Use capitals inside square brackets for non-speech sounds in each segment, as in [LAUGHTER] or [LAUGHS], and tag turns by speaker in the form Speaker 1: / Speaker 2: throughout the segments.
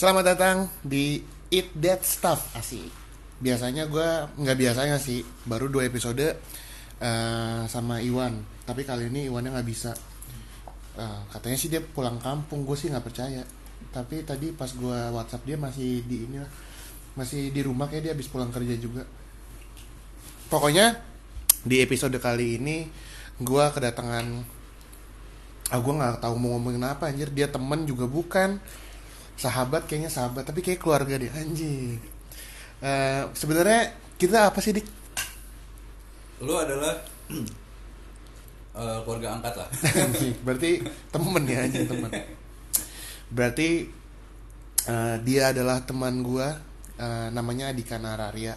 Speaker 1: Selamat datang di Eat That Stuff asik. Biasanya gue nggak biasanya sih, baru dua episode eh, sama Iwan. Tapi kali ini Iwannya nggak bisa. Eh, katanya sih dia pulang kampung, gue sih nggak percaya. Tapi tadi pas gue WhatsApp dia masih di ini lah, masih di rumah kayak dia habis pulang kerja juga. Pokoknya di episode kali ini gue kedatangan ah gue nggak tahu mau ngomongin apa anjir dia temen juga bukan sahabat kayaknya sahabat tapi kayak keluarga deh anjir Eh, sebenarnya kita apa sih dik?
Speaker 2: Lu adalah [CLEARS THROAT] eh, keluarga angkat lah. [LAUGHS]
Speaker 1: Anjing, berarti temen ya anjing temen. Berarti eh, dia adalah teman gua eh, namanya Adika Nararia.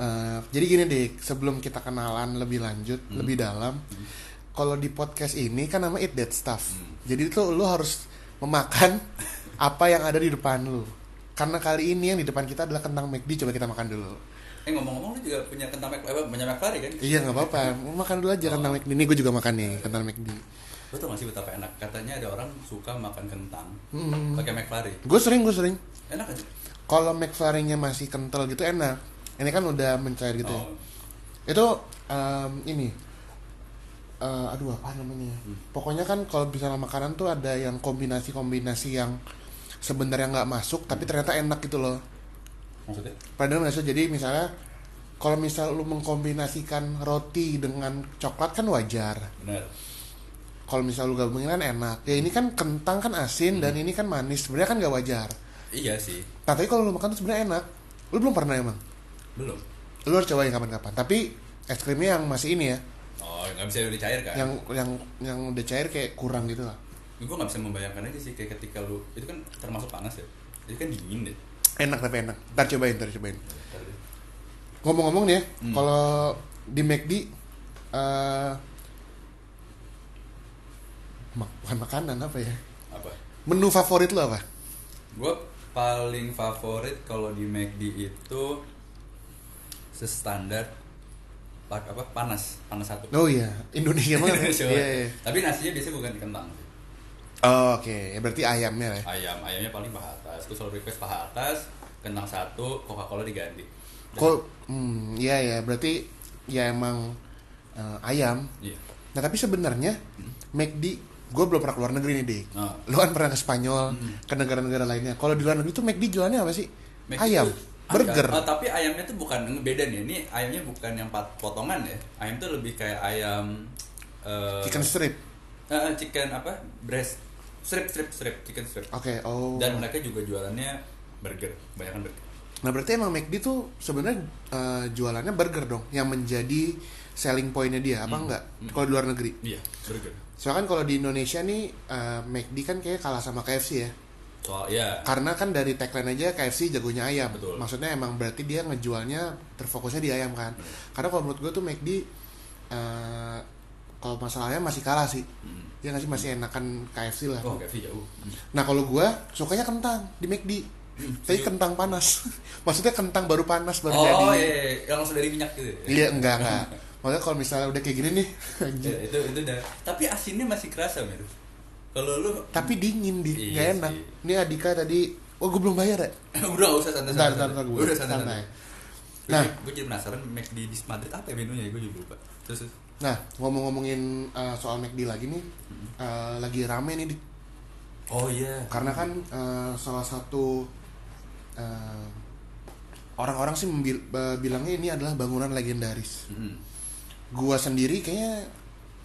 Speaker 1: Eh, jadi gini dik sebelum kita kenalan lebih lanjut lebih dalam kalau di podcast ini kan nama Eat That Stuff. Jadi tuh lu harus memakan [LAUGHS] apa yang ada di depan lu. Karena kali ini yang di depan kita adalah kentang McD coba kita makan dulu.
Speaker 2: Eh ngomong-ngomong lu juga punya kentang mek eh, punya McFlurry kan?
Speaker 1: Iya nggak apa-apa. Makan dulu aja kentang McD. Ini gue juga makan nih kentang McD.
Speaker 2: Lu tau gak sih betapa enak? Katanya ada orang suka makan kentang
Speaker 1: Hmm.
Speaker 2: pakai McFlurry.
Speaker 1: Gue sering gue sering.
Speaker 2: Enak aja
Speaker 1: kalau McFlurry-nya masih kental gitu enak. Ini kan udah mencair gitu ya.
Speaker 2: Oh.
Speaker 1: itu em, ini. Eh, aduh apa namanya? Pokoknya kan kalau misalnya makanan tuh ada yang kombinasi-kombinasi yang sebenarnya nggak masuk tapi ternyata enak gitu loh.
Speaker 2: Maksudnya?
Speaker 1: Padahal sih jadi misalnya kalau misal lu mengkombinasikan roti dengan coklat kan wajar.
Speaker 2: Benar.
Speaker 1: Kalau misal lu gabungin kan enak. Ya ini kan kentang kan asin dan ini kan manis. Sebenarnya kan nggak wajar.
Speaker 2: Iya sih.
Speaker 1: Nah, tapi kalau lu makan tuh sebenarnya enak. Lu belum pernah emang?
Speaker 2: Belum.
Speaker 1: Lu harus cobain kapan-kapan. Tapi es krimnya yang masih ini ya.
Speaker 2: Oh nggak bisa udah cair kan?
Speaker 1: Yang yang yang udah cair kayak kurang gitu lah
Speaker 2: gue nggak bisa membayangkan aja sih kayak ketika lu itu kan termasuk panas ya. Jadi kan dingin deh.
Speaker 1: Enak tapi enak. Ntar cobain ntar cobain. Ngomong-ngomong nih ya
Speaker 2: Hmm.
Speaker 1: kalau di McD eh mak- bukan makanan apa ya?
Speaker 2: Apa?
Speaker 1: Menu favorit lo apa?
Speaker 2: Gue paling favorit kalau di McD itu sestandar apa? Panas. Panas satu.
Speaker 1: Oh iya Indonesia banget [LAUGHS]
Speaker 2: Coba.
Speaker 1: iya, iya.
Speaker 2: tapi nasinya biasanya bukan kentang.
Speaker 1: Oh, oke. Ya berarti ayamnya ya.
Speaker 2: ayam ayamnya paling paha atas. Gue selalu request paha atas kentang satu coca cola diganti. Dan-
Speaker 1: kok hmm, iya ya berarti ya emang eh, ayam.
Speaker 2: Iya.
Speaker 1: Nah tapi sebenarnya McD gue belum pernah keluar negeri nih dik
Speaker 2: Oh.
Speaker 1: lu kan pernah ke Spanyol
Speaker 2: Hmm.
Speaker 1: ke negara-negara lainnya. Kalau di luar negeri tuh McD jualannya apa sih?
Speaker 2: McD
Speaker 1: ayam
Speaker 2: tuh
Speaker 1: burger.
Speaker 2: Oh, tapi ayamnya tuh bukan beda nih. Ini ayamnya bukan yang potongan ya. Ayam tuh lebih kayak ayam eh,
Speaker 1: chicken strip.
Speaker 2: Eh, chicken apa? Breast strip strip strip chicken strip.
Speaker 1: Oke oh.
Speaker 2: Dan mereka juga jualannya burger banyak burger.
Speaker 1: Nah berarti emang McD tuh sebenarnya eh, jualannya burger dong yang menjadi selling pointnya dia apa
Speaker 2: Hmm.
Speaker 1: enggak?
Speaker 2: Hmm.
Speaker 1: kalau di luar negeri?
Speaker 2: Iya burger.
Speaker 1: Soalnya kan kalau di Indonesia nih eh, McD kan kayak kalah sama KFC ya.
Speaker 2: Soal ya
Speaker 1: karena kan dari tagline aja KFC jagonya ayam.
Speaker 2: Betul.
Speaker 1: maksudnya emang berarti dia ngejualnya terfokusnya di ayam kan. Karena kalau menurut gue tuh McD eh, kalau masalahnya masih kalah sih
Speaker 2: hmm.
Speaker 1: ya nggak sih masih enakan KFC lah
Speaker 2: oh KFC jauh Hmm.
Speaker 1: nah kalau gue sukanya kentang di McD tapi kentang panas [LAUGHS] maksudnya kentang baru panas baru
Speaker 2: oh
Speaker 1: jadi
Speaker 2: iya, iya, yang langsung dari minyak gitu ya?
Speaker 1: iya enggak enggak maksudnya kalau misalnya udah kayak gini nih. [LAUGHS]
Speaker 2: Ya, itu itu udah tapi asinnya masih kerasa mir kalau lu
Speaker 1: tapi dingin di
Speaker 2: Iya
Speaker 1: nggak enak
Speaker 2: sih.
Speaker 1: ini Adika tadi oh gue belum bayar ya [LAUGHS]
Speaker 2: udah usah santai santai
Speaker 1: bentar, bentar, gue.
Speaker 2: udah santai
Speaker 1: Santai.
Speaker 2: santai
Speaker 1: Nah.
Speaker 2: gue jadi penasaran McD di Madrid apa ya menunya ya gue juga lupa terus.
Speaker 1: Nah ngomong-ngomongin uh, soal McD lagi nih uh, lagi rame nih Dik.
Speaker 2: oh iya.
Speaker 1: Karena kan uh, salah satu uh, orang-orang sih membil- bilangnya ini adalah bangunan legendaris.
Speaker 2: Mm-mm.
Speaker 1: gua sendiri kayaknya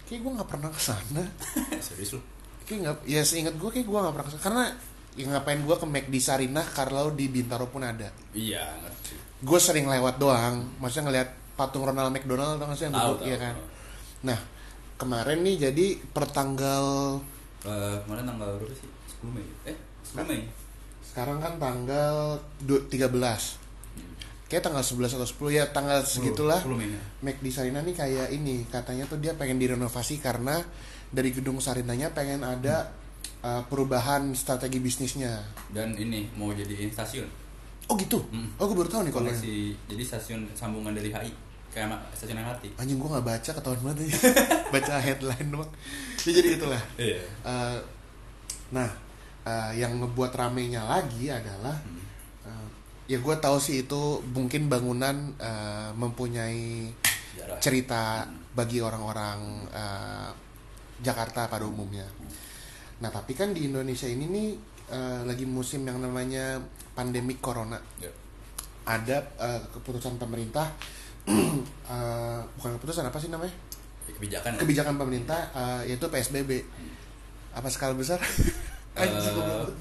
Speaker 1: kayak gua nggak pernah ke sana [LAUGHS]
Speaker 2: serius lu?
Speaker 1: Kayak nggak ya seingat gua kayak gua nggak pernah ke sana karena ya ngapain gua ke McD Sarinah kalau di Bintaro pun ada.
Speaker 2: Iya ngerti.
Speaker 1: Gue sering lewat doang. Maksudnya ngeliat patung Ronald McDonald tau gak sih yang duduk iya kan?
Speaker 2: tahu.
Speaker 1: Nah kemarin nih jadi pertanggal
Speaker 2: Eh, kemarin tanggal berapa sih? 10 Mei. Eh 10 Mei.
Speaker 1: sekarang kan tanggal du- 13 kayak tanggal 11 atau 10 ya tanggal segitulah.
Speaker 2: 10 Mei ya.
Speaker 1: McD Sarina nih kayak ini. Katanya tuh dia pengen direnovasi karena dari gedung Sarinanya pengen ada uh, perubahan strategi bisnisnya.
Speaker 2: Dan ini mau jadi stasiun.
Speaker 1: Oh gitu?
Speaker 2: Hmm.
Speaker 1: oh gue baru tahu nih kalau
Speaker 2: jadi stasiun sambungan dari HI kayak stasiun MRT
Speaker 1: anjing gue nggak baca ketahuan banget nih [LAUGHS] baca headline doang ya jadi itulah
Speaker 2: iya
Speaker 1: Uh, nah eh, yang ngebuat ramenya lagi adalah eh, ya gue tahu sih itu mungkin bangunan eh, mempunyai
Speaker 2: Sejarah.
Speaker 1: cerita bagi orang-orang eh, Jakarta pada umumnya. Nah tapi kan di Indonesia ini nih eh, lagi musim yang namanya pandemik corona.
Speaker 2: Ya.
Speaker 1: Ada eh, keputusan pemerintah, eh, bukan keputusan apa sih namanya?
Speaker 2: kebijakan ya?
Speaker 1: Kebijakan pemerintah eh, yaitu PSBB. Apa skala besar? [LAUGHS] Belum-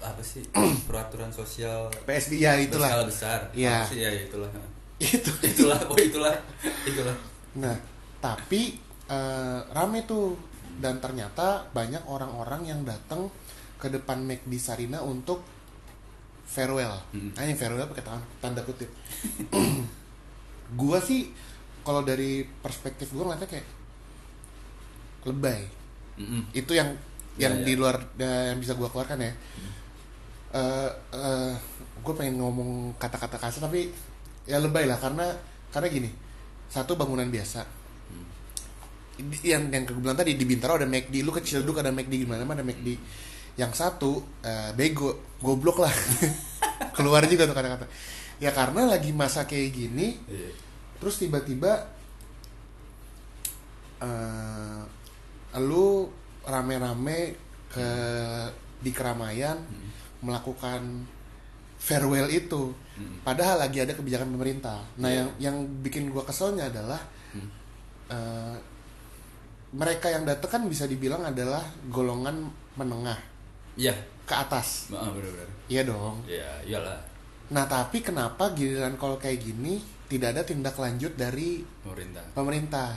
Speaker 2: apa sih [CLEARS THROAT] peraturan sosial
Speaker 1: PSBB ya itulah.
Speaker 2: berskala besar
Speaker 1: Iya.
Speaker 2: Apa sih ya itulah [LAUGHS]
Speaker 1: Itu.
Speaker 2: itulah oh itulah itulah
Speaker 1: Nah, tapi eh, rame tuh dan ternyata banyak orang-orang yang datang ke depan McD Sarina untuk farewell.
Speaker 2: Hmm.
Speaker 1: Nah, yang farewell pakai tanda kutip. [LAUGHS] gua sih kalau dari perspektif gua ngeliatnya kayak lebay.
Speaker 2: Mm-mm.
Speaker 1: Itu yang
Speaker 2: Ya,
Speaker 1: yang
Speaker 2: ya.
Speaker 1: di luar yang bisa gua keluarkan ya. Eh eh, gue pengen ngomong kata-kata kasar tapi ya lebay lah karena karena gini satu bangunan biasa Di- yang yang gue bilang tadi di Bintaro ada McD lu kecil dulu ada McD gimana mana ada McD yang satu eh, bego goblok lah [LAUGHS] keluar juga tuh kata-kata ya karena lagi masa kayak gini
Speaker 2: Iya.
Speaker 1: terus tiba-tiba eh lu rame-rame ke di keramaian melakukan farewell itu.
Speaker 2: Mm.
Speaker 1: padahal lagi ada kebijakan pemerintah. Nah
Speaker 2: Iya.
Speaker 1: yang yang bikin gua keselnya adalah
Speaker 2: Hmm.
Speaker 1: eh, mereka yang datang kan bisa dibilang adalah golongan menengah.
Speaker 2: Iya.
Speaker 1: Ke atas.
Speaker 2: Benar-benar.
Speaker 1: Iya dong.
Speaker 2: Ya iyalah
Speaker 1: nah tapi kenapa giliran kalau kayak gini tidak ada tindak lanjut dari
Speaker 2: pemerintah
Speaker 1: pemerintah.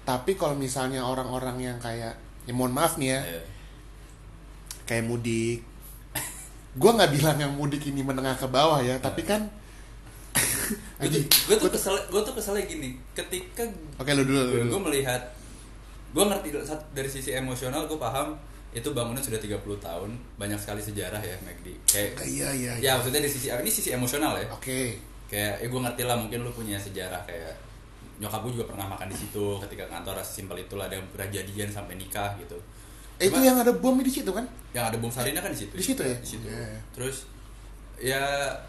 Speaker 1: Tapi kalau misalnya orang-orang yang kayak, ya mohon maaf nih ya,
Speaker 2: Iya.
Speaker 1: kayak mudik. Gua nggak bilang yang mudik ini menengah ke bawah ya, tapi kan, Anjing, [LAUGHS]
Speaker 2: gue tuh kesel gue tuh keselnya gini ketika
Speaker 1: oke lu dulu, lu dulu.
Speaker 2: gue melihat gue ngerti dari sisi emosional gue paham itu bangunan sudah 30 tahun banyak sekali sejarah ya McD kayak
Speaker 1: Ah, Iya iya.
Speaker 2: ya maksudnya dari sisi ini sisi emosional ya
Speaker 1: Oke.
Speaker 2: kayak eh gue ngerti lah mungkin lu punya sejarah kayak nyokap gue juga pernah makan di situ ketika kantor simpel itulah ada yang pernah jadian sampai nikah gitu
Speaker 1: Eh, itu
Speaker 2: Cuma-
Speaker 1: yang ada bom di situ kan?
Speaker 2: yang ada bom Sarina kan di situ
Speaker 1: Di situ ya?
Speaker 2: di situ
Speaker 1: Iya.
Speaker 2: terus ya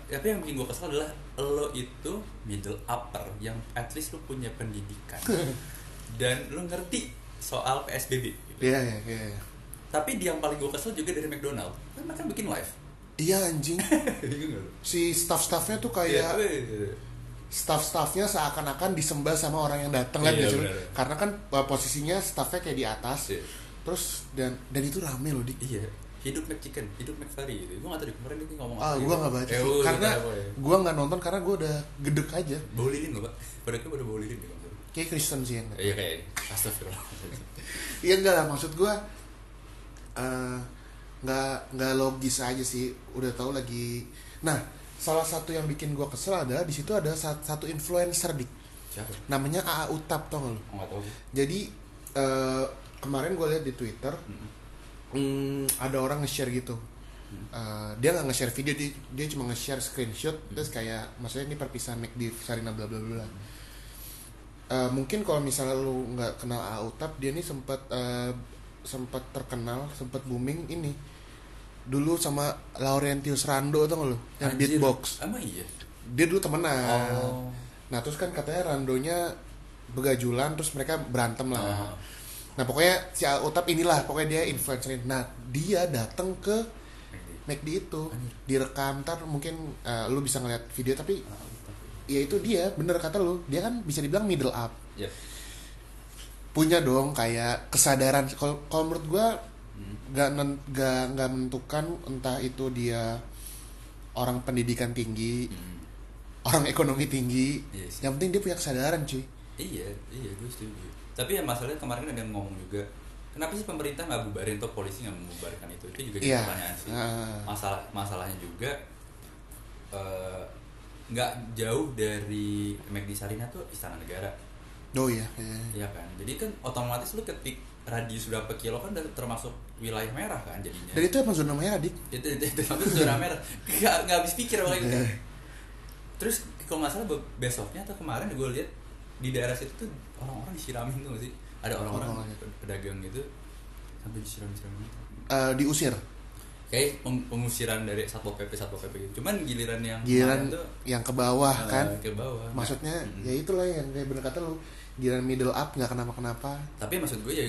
Speaker 2: tapi yang bikin gue kesel adalah lo itu middle upper yang at least lo punya pendidikan [LAUGHS] dan lo ngerti soal PSBB gitu.
Speaker 1: Iya iya iya.
Speaker 2: Tapi dia yang paling gue kesel juga dari McDonald kan mereka bikin live
Speaker 1: Iya anjing. [LAUGHS]
Speaker 2: Lo?
Speaker 1: Si staff-staffnya tuh
Speaker 2: Iya,
Speaker 1: kayak
Speaker 2: iya.
Speaker 1: staff-staffnya seakan-akan disembah sama orang yang datang kan
Speaker 2: Iya,
Speaker 1: gitu.
Speaker 2: benar.
Speaker 1: Karena kan uh, posisinya staffnya kayak di atas.
Speaker 2: Iya.
Speaker 1: Terus dan dan itu rame loh di
Speaker 2: Iya, hidup McChicken, hidup McFlurry gitu. Gue gak tau di kemarin dia ngomong
Speaker 1: Ah,
Speaker 2: apa
Speaker 1: gue
Speaker 2: gitu.
Speaker 1: nggak baca
Speaker 2: Eh, lu
Speaker 1: karena
Speaker 2: ya.
Speaker 1: gue nggak nonton karena gue udah gedek aja.
Speaker 2: Bau lilin gak pak? Pada gue pada bau lilin gak?
Speaker 1: Kayak Kristen sih yang.
Speaker 2: Iya kayak Astagfirullah
Speaker 1: Iya enggak lah maksud gue eh, nggak nggak logis aja sih. Udah tahu lagi. Nah salah satu yang bikin gue kesel adalah di situ ada sat- satu influencer di
Speaker 2: Siapa?
Speaker 1: namanya AA Utap tau gak lu?
Speaker 2: Gak tau gue
Speaker 1: Jadi eh, kemarin gue lihat di Twitter hmm, ada orang nge-share gitu. Eh, dia nggak nge-share video dia, dia cuma nge-share screenshot terus kayak maksudnya ini perpisahan McD Sarina bla bla bla. Eh, mungkin kalau misalnya lu nggak kenal AA Utap dia ini sempat eh, sempat terkenal sempat booming ini. Dulu sama Laurentius Rando gak lu? Yang
Speaker 2: Anjir,
Speaker 1: beatbox.
Speaker 2: Emang iya?
Speaker 1: dia dulu temenan.
Speaker 2: Oh.
Speaker 1: nah terus kan katanya Randonya begajulan terus mereka berantem lah.
Speaker 2: Oh.
Speaker 1: nah pokoknya si Utap inilah pokoknya dia influencer nah dia datang ke McD itu. Direkam ntar mungkin eh, lu bisa ngeliat video tapi ya itu dia. Bener kata lu. Dia kan bisa dibilang middle up.
Speaker 2: Ya.
Speaker 1: Punya dong kayak kesadaran kalau menurut gua nggak nggak nggak menentukan entah itu dia orang pendidikan tinggi
Speaker 2: Hmm.
Speaker 1: orang ekonomi tinggi
Speaker 2: sih.
Speaker 1: yang penting dia punya kesadaran cuy
Speaker 2: Iya, iya gue setuju. Tapi ya masalahnya kemarin ada yang ngomong juga, kenapa sih pemerintah nggak bubarin atau polisi nggak membubarkan itu? Itu juga
Speaker 1: Iya.
Speaker 2: pertanyaan sih.
Speaker 1: Ah.
Speaker 2: Masalah masalahnya juga eh, nggak jauh dari McD Sarina tuh Istana Negara,
Speaker 1: oh iya iya.
Speaker 2: ya kan? Jadi kan otomatis lu ketik radius berapa kilo kan udah termasuk wilayah merah kan jadinya.
Speaker 1: dan itu emang zona merah dik
Speaker 2: itu itu itu tapi zona merah nggak nggak habis pikir apalagi kan
Speaker 1: Iya.
Speaker 2: terus kalau nggak salah be- besoknya atau kemarin gue lihat di daerah situ tuh orang-orang disiramin tuh sih ada orang-orang
Speaker 1: Orang-orang.
Speaker 2: pedagang gitu sampai disiram siramin
Speaker 1: Eh, diusir
Speaker 2: kayak peng- pengusiran dari satpol pp satpol pp gitu cuman giliran yang
Speaker 1: giliran
Speaker 2: tuh
Speaker 1: yang ke bawah
Speaker 2: eh,
Speaker 1: kan
Speaker 2: ke bawah
Speaker 1: maksudnya
Speaker 2: Mm-mm.
Speaker 1: ya itulah yang kayak bener kata lu giliran middle up nggak kenapa kenapa
Speaker 2: tapi maksud gue ya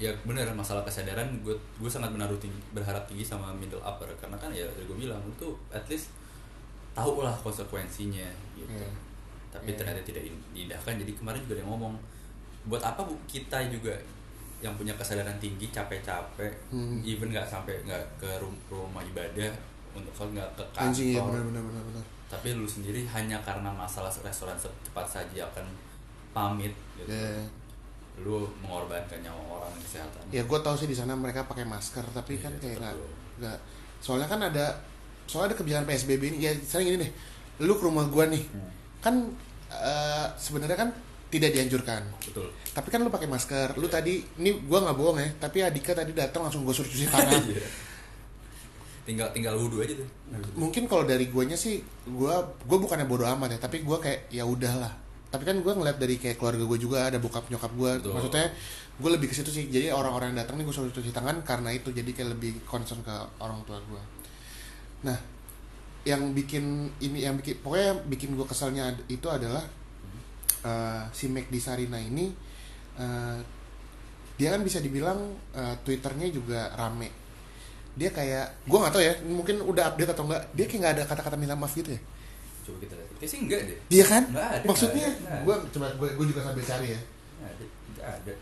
Speaker 2: ya bener masalah kesadaran gue gue sangat menaruh tinggi, berharap tinggi sama middle upper karena kan ya gue bilang lu tuh at least tahu lah konsekuensinya gitu
Speaker 1: Iya.
Speaker 2: tapi
Speaker 1: Iya.
Speaker 2: ternyata tidak in- diindahkan jadi kemarin juga yang ngomong buat apa bu kita juga yang punya kesadaran tinggi capek-capek
Speaker 1: Hmm.
Speaker 2: even nggak sampai nggak ke rum- rumah ibadah untuk kalau nggak ke
Speaker 1: anjing ya
Speaker 2: kantor
Speaker 1: benar benar benar benar
Speaker 2: tapi lu sendiri hanya karena masalah restoran cepat saja akan pamit gitu.
Speaker 1: Ya
Speaker 2: lu mengorbankan nyawa orang kesehatan.
Speaker 1: Ya gue tahu sih di sana mereka pakai masker tapi kan
Speaker 2: Iya,
Speaker 1: kayak nggak soalnya kan ada soalnya ada kebijakan psbb ini. Ya misalnya gini deh. Lu ke rumah gue nih.
Speaker 2: Hmm.
Speaker 1: kan eh, sebenarnya kan tidak dianjurkan.
Speaker 2: Betul.
Speaker 1: Tapi kan lu pakai masker. Lu tadi ini gue nggak bohong ya tapi Adika tadi datang langsung gue suruh cuci tangan. [LAUGHS]
Speaker 2: Iya. tinggal tinggal wudhu aja tuh.
Speaker 1: Mungkin kalau dari guanya sih gue gue bukannya bodoh amat ya tapi gue kayak ya udahlah tapi kan gue ngeliat dari kayak keluarga gue juga ada bokap nyokap gue
Speaker 2: Betul.
Speaker 1: maksudnya gue lebih ke situ sih. Jadi orang-orang yang datang nih gue suruh cuci tangan karena itu. Jadi kayak lebih concern ke orang tua gue nah yang bikin ini yang bikin pokoknya yang bikin gue keselnya itu adalah eh, si McD Sarina ini eh, dia kan bisa dibilang eh, twitternya juga rame. Dia kayak gue nggak tahu ya mungkin udah update atau enggak dia kayak nggak ada kata-kata minta maaf gitu ya
Speaker 2: coba kita lihat kayak sih enggak deh
Speaker 1: Iya kan?
Speaker 2: Nggak ada,
Speaker 1: Maksudnya gue coba gue juga sambil cari ya.
Speaker 2: nggak ada nggak ada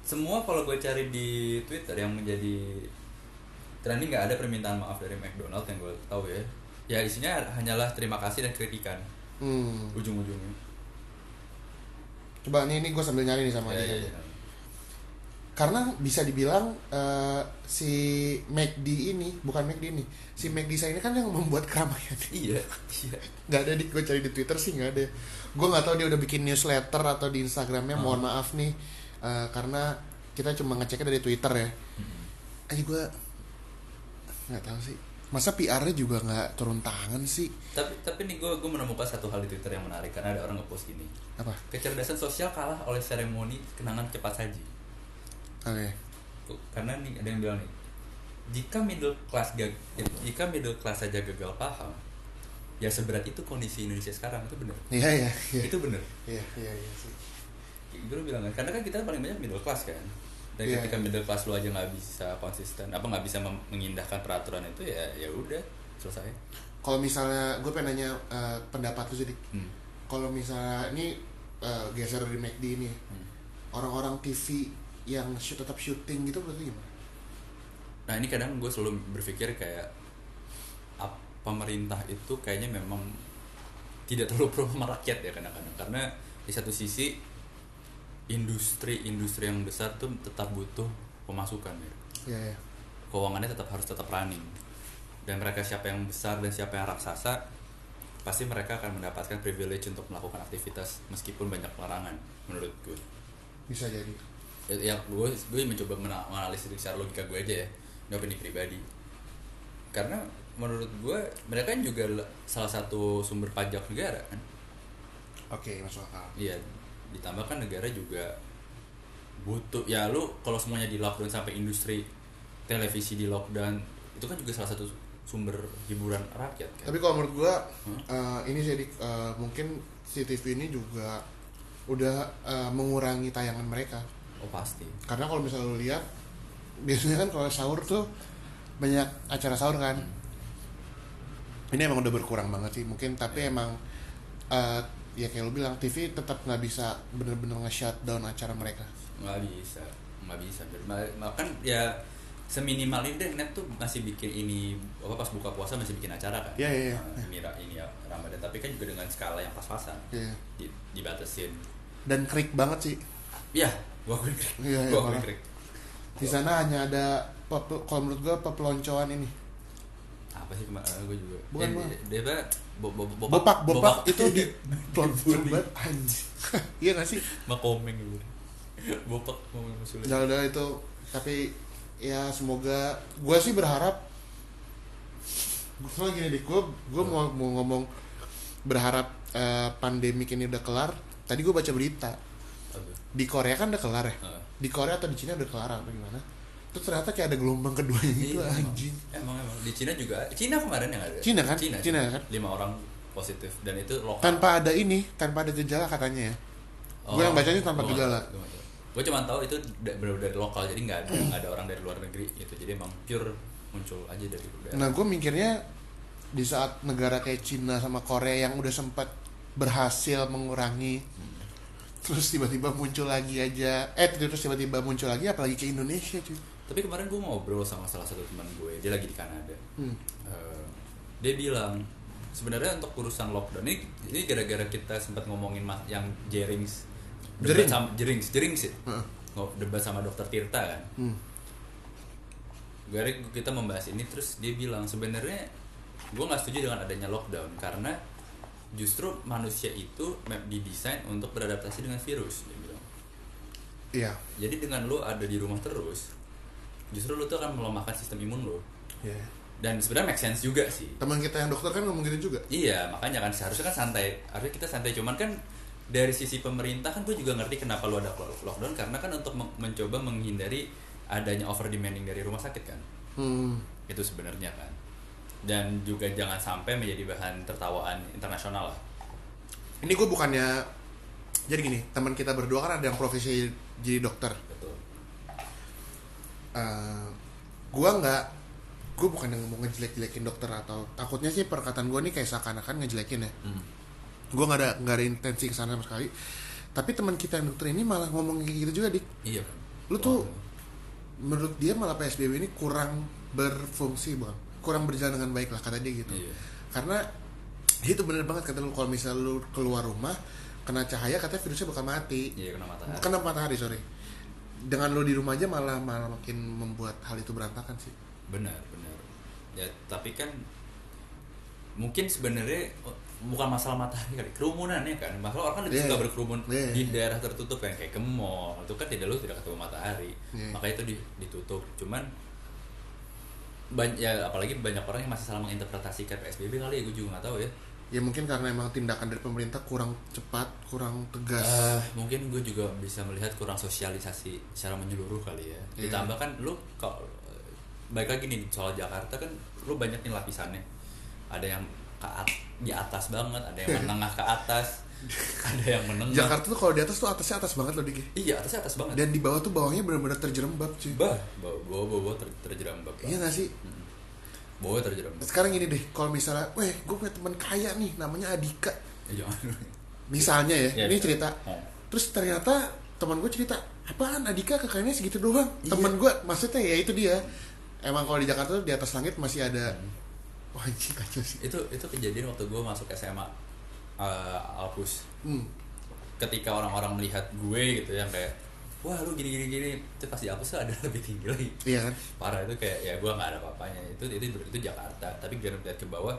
Speaker 2: semua kalau gue cari di twitter yang menjadi trending nggak ada permintaan maaf dari McDonald yang gue tahu ya ya isinya hanyalah terima kasih dan kritikan
Speaker 1: Hmm.
Speaker 2: ujung-ujungnya
Speaker 1: Coba nih ini gue sambil nyari nih sama
Speaker 2: ya,
Speaker 1: dia.
Speaker 2: ya, ya.
Speaker 1: Karena bisa dibilang eh, si McD ini bukan McD ini, si McD saya ini kan yang membuat keramaian.
Speaker 2: iya [LAUGHS] iya
Speaker 1: Gak ada di gue cari di Twitter sih nggak ada. Gue nggak tahu dia udah bikin newsletter atau di Instagramnya. Mohon maaf nih eh, karena kita cuma ngeceknya dari Twitter ya.
Speaker 2: Hmm.
Speaker 1: Aja gue nggak tahu sih. Masa PR-nya juga nggak turun tangan sih?
Speaker 2: tapi tapi nih gue gue menemukan satu hal di twitter yang menarik karena ada orang ngepost gini
Speaker 1: Apa?
Speaker 2: kecerdasan sosial kalah oleh seremoni kenangan cepat saji
Speaker 1: Oke.
Speaker 2: karena nih ada yang bilang nih jika middle class jika middle class saja gagal paham ya seberat itu kondisi Indonesia sekarang itu benar
Speaker 1: Iya iya iya.
Speaker 2: itu benar
Speaker 1: Iya iya iya sih.
Speaker 2: itu bilang kan karena kan kita paling banyak middle class kan dan
Speaker 1: Iya.
Speaker 2: ketika middle class lu aja nggak bisa konsisten apa nggak bisa mengindahkan peraturan itu ya ya udah selesai
Speaker 1: Kalau misalnya gue pengen nanya eh, pendapat lu jadi
Speaker 2: hmm.
Speaker 1: kalau misalnya ini eh, geser dari McD ini
Speaker 2: Hmm.
Speaker 1: orang-orang TV yang shoot, tetap syuting gitu berarti gimana?
Speaker 2: Nah ini kadang gue selalu berpikir kayak ap- pemerintah itu kayaknya memang tidak terlalu pro sama rakyat ya kadang-kadang karena di satu sisi industri-industri yang besar tuh tetap butuh pemasukan ya
Speaker 1: Iya iya.
Speaker 2: keuangannya tetap harus tetap running dan mereka siapa yang besar dan siapa yang raksasa pasti mereka akan mendapatkan privilege untuk melakukan aktivitas meskipun banyak larangan menurut gue
Speaker 1: Bisa jadi.
Speaker 2: Ya, gue gue mencoba menganalisis secara logika gue aja ya ini opini pribadi karena menurut gue mereka kan juga salah satu sumber pajak negara kan
Speaker 1: Oke masuk akal.
Speaker 2: iya ditambah kan negara juga butuh ya lu kalau semuanya di lockdown sampai industri televisi di lockdown itu kan juga salah satu sumber hiburan rakyat kan
Speaker 1: Tapi kalau menurut gue
Speaker 2: Hmm?
Speaker 1: eh, ini jadi eh, mungkin si TV ini juga udah eh, mengurangi tayangan mereka.
Speaker 2: Oh pasti
Speaker 1: Karena kalau misalnya lu lihat biasanya kan kalau sahur tuh banyak acara sahur kan. Ini emang udah berkurang banget sih mungkin tapi emang eh, ya kayak lu bilang TV tetap nggak bisa bener-bener nge-shutdown acara mereka.
Speaker 2: nggak bisa nggak bisa Ma- makan ya seminimal ini deh net tuh masih bikin ini apa pas buka puasa masih bikin acara kan
Speaker 1: Iya, iya, iya.
Speaker 2: Nah, ini ini ya ramadan tapi kan juga dengan skala yang pas-pasan
Speaker 1: Iya.
Speaker 2: di, dibatasin
Speaker 1: Dan krik banget sih.
Speaker 2: iya gua krik
Speaker 1: Iya, iya,
Speaker 2: gua krik
Speaker 1: Di sana hanya ada pe- kalau menurut gua pepeloncoan ini.
Speaker 2: apa sih kemarin gue juga.
Speaker 1: Bukan,
Speaker 2: Eh, dia apa bo, bo, bo,
Speaker 1: Bopak, bopak, itu di [LAUGHS]
Speaker 2: Bully.
Speaker 1: banget anjing. [LAUGHS] Iya gak sih?
Speaker 2: makomeng gitu [LAUGHS] bopak mau musuh
Speaker 1: Udah udah itu. Tapi ya semoga gua sih berharap gue gini deh gue gue mau mau ngomong berharap eh, pandemik ini udah kelar. Tadi gue baca berita di Korea kan udah kelar ya di Korea atau di Cina udah kelar atau gimana Terus ternyata kayak ada gelombang keduanya gitu
Speaker 2: Iya,
Speaker 1: anjing.
Speaker 2: Emang emang di Cina juga. Cina kemarin yang ada.
Speaker 1: Cina kan?
Speaker 2: Cina,
Speaker 1: Cina kan?
Speaker 2: Lima orang positif dan itu lokal.
Speaker 1: Tanpa ada ini, tanpa ada gejala katanya ya. Gue yang bacanya tanpa gejala.
Speaker 2: Gue cuma tahu itu benar-benar dari lokal jadi nggak ada nggak ada orang dari luar negeri gitu. Jadi emang pure muncul aja dari daerah.
Speaker 1: Nah gue mikirnya di saat negara kayak Cina sama Korea yang udah sempat berhasil mengurangi terus tiba-tiba muncul lagi aja eh terus tiba-tiba muncul lagi apalagi ke Indonesia cuy
Speaker 2: Tapi kemarin gue ngobrol sama salah satu teman gue, dia lagi di Kanada.
Speaker 1: Hmm.
Speaker 2: Eh, dia bilang sebenarnya untuk urusan lockdown ini ini gara-gara kita sempat ngomongin mas yang Jerings debat
Speaker 1: Jering.
Speaker 2: sama Jerings Jerings ya. Ngo- debat sama dokter Tirta kan
Speaker 1: Hmm.
Speaker 2: gara kita membahas ini terus dia bilang sebenarnya gue nggak setuju dengan adanya lockdown karena justru manusia itu didesain untuk beradaptasi dengan virus dia bilang
Speaker 1: iya
Speaker 2: jadi dengan lo ada di rumah terus justru lo tuh akan melemahkan sistem imun lo
Speaker 1: Iya.
Speaker 2: dan sebenarnya make sense juga sih
Speaker 1: teman kita yang dokter kan ngomong gitu juga
Speaker 2: Iya, makanya kan seharusnya kan santai. Harusnya kita santai cuman kan dari sisi pemerintah kan gue juga ngerti kenapa lu ada lockdown karena kan untuk men- mencoba menghindari adanya over demanding dari rumah sakit kan.
Speaker 1: hmm.
Speaker 2: Itu sebenarnya kan. Dan juga jangan sampai menjadi bahan tertawaan internasional lah.
Speaker 1: ini gue bukannya jadi gini teman kita berdua kan ada yang profesi jadi dokter
Speaker 2: Betul.
Speaker 1: Eh, gue nggak gue bukan yang mau ngejelek-jelekin dokter atau takutnya sih perkataan gue nih kayak seakan-akan ngejelekin ya
Speaker 2: Hmm.
Speaker 1: gue nggak ada nggak ada intensi ke sana sama sekali tapi teman kita yang dokter ini malah ngomong kayak gitu juga dik
Speaker 2: Iya.
Speaker 1: lu tuh menurut dia malah psbb ini kurang berfungsi bang kurang berjalan dengan baik lah kata dia gitu
Speaker 2: Iya.
Speaker 1: karena itu bener banget kata lu kalau misal lu keluar rumah kena cahaya katanya virusnya bakal mati
Speaker 2: Iya kena matahari.
Speaker 1: kena matahari sorry dengan lu di rumah aja malah malah makin membuat hal itu berantakan sih
Speaker 2: Benar, benar. Ya, tapi kan mungkin sebenarnya oh, bukan masalah matahari kali, kerumunan ya kan. Masalah orang kan lebih
Speaker 1: Iya.
Speaker 2: suka berkerumun
Speaker 1: Iya.
Speaker 2: di daerah tertutup kan kayak ke mall. Itu kan tidak lu tidak ketemu matahari.
Speaker 1: Iya.
Speaker 2: Makanya itu di- ditutup. Cuman banyak ya apalagi banyak orang yang masih salah menginterpretasikan PSBB kali ya gue juga nggak tahu ya.
Speaker 1: ya mungkin karena emang tindakan dari pemerintah kurang cepat kurang tegas
Speaker 2: Eh, mungkin gue juga bisa melihat kurang sosialisasi secara menyeluruh kali ya.
Speaker 1: Iya.
Speaker 2: Ditambah kan lu kalau baik lagi nih soal Jakarta kan lu banyak nih lapisannya. Ada yang ke at- di atas banget, ada yang menengah ke atas, [LAUGHS] ada yang menengah.
Speaker 1: Jakarta tuh kalau di atas tuh atasnya atas banget loh dik
Speaker 2: Iya, atasnya atas banget.
Speaker 1: dan di bawah tuh bawahnya benar-benar terjerembab cuy
Speaker 2: bah, bawa bawa bawa ter, terjerambab.
Speaker 1: iya gak sih
Speaker 2: Bawa terjerambab.
Speaker 1: sekarang gini deh kalau misalnya weh gue punya teman kaya nih namanya Adika
Speaker 2: Ya, jangan.
Speaker 1: misalnya ya
Speaker 2: Iya,
Speaker 1: ini
Speaker 2: iya.
Speaker 1: cerita
Speaker 2: Oh.
Speaker 1: terus ternyata teman gue cerita apaan Adika kekayanya segitu doang
Speaker 2: Iya.
Speaker 1: teman gue maksudnya ya itu dia emang kalau di Jakarta tuh di atas langit masih ada
Speaker 2: Hmm.
Speaker 1: wah anjing kacau sih
Speaker 2: Itu itu kejadian waktu gue masuk SMA uh, Alpus.
Speaker 1: hmm.
Speaker 2: ketika orang-orang melihat gue gitu yang kayak wah lu gini gini gini. Itu pasti apa sih ada [LAUGHS] lebih tinggi lagi.
Speaker 1: Iya. Kan
Speaker 2: parah itu kayak ya gue nggak ada apa-apanya. Itu itu itu Jakarta. Tapi gue lihat ke bawah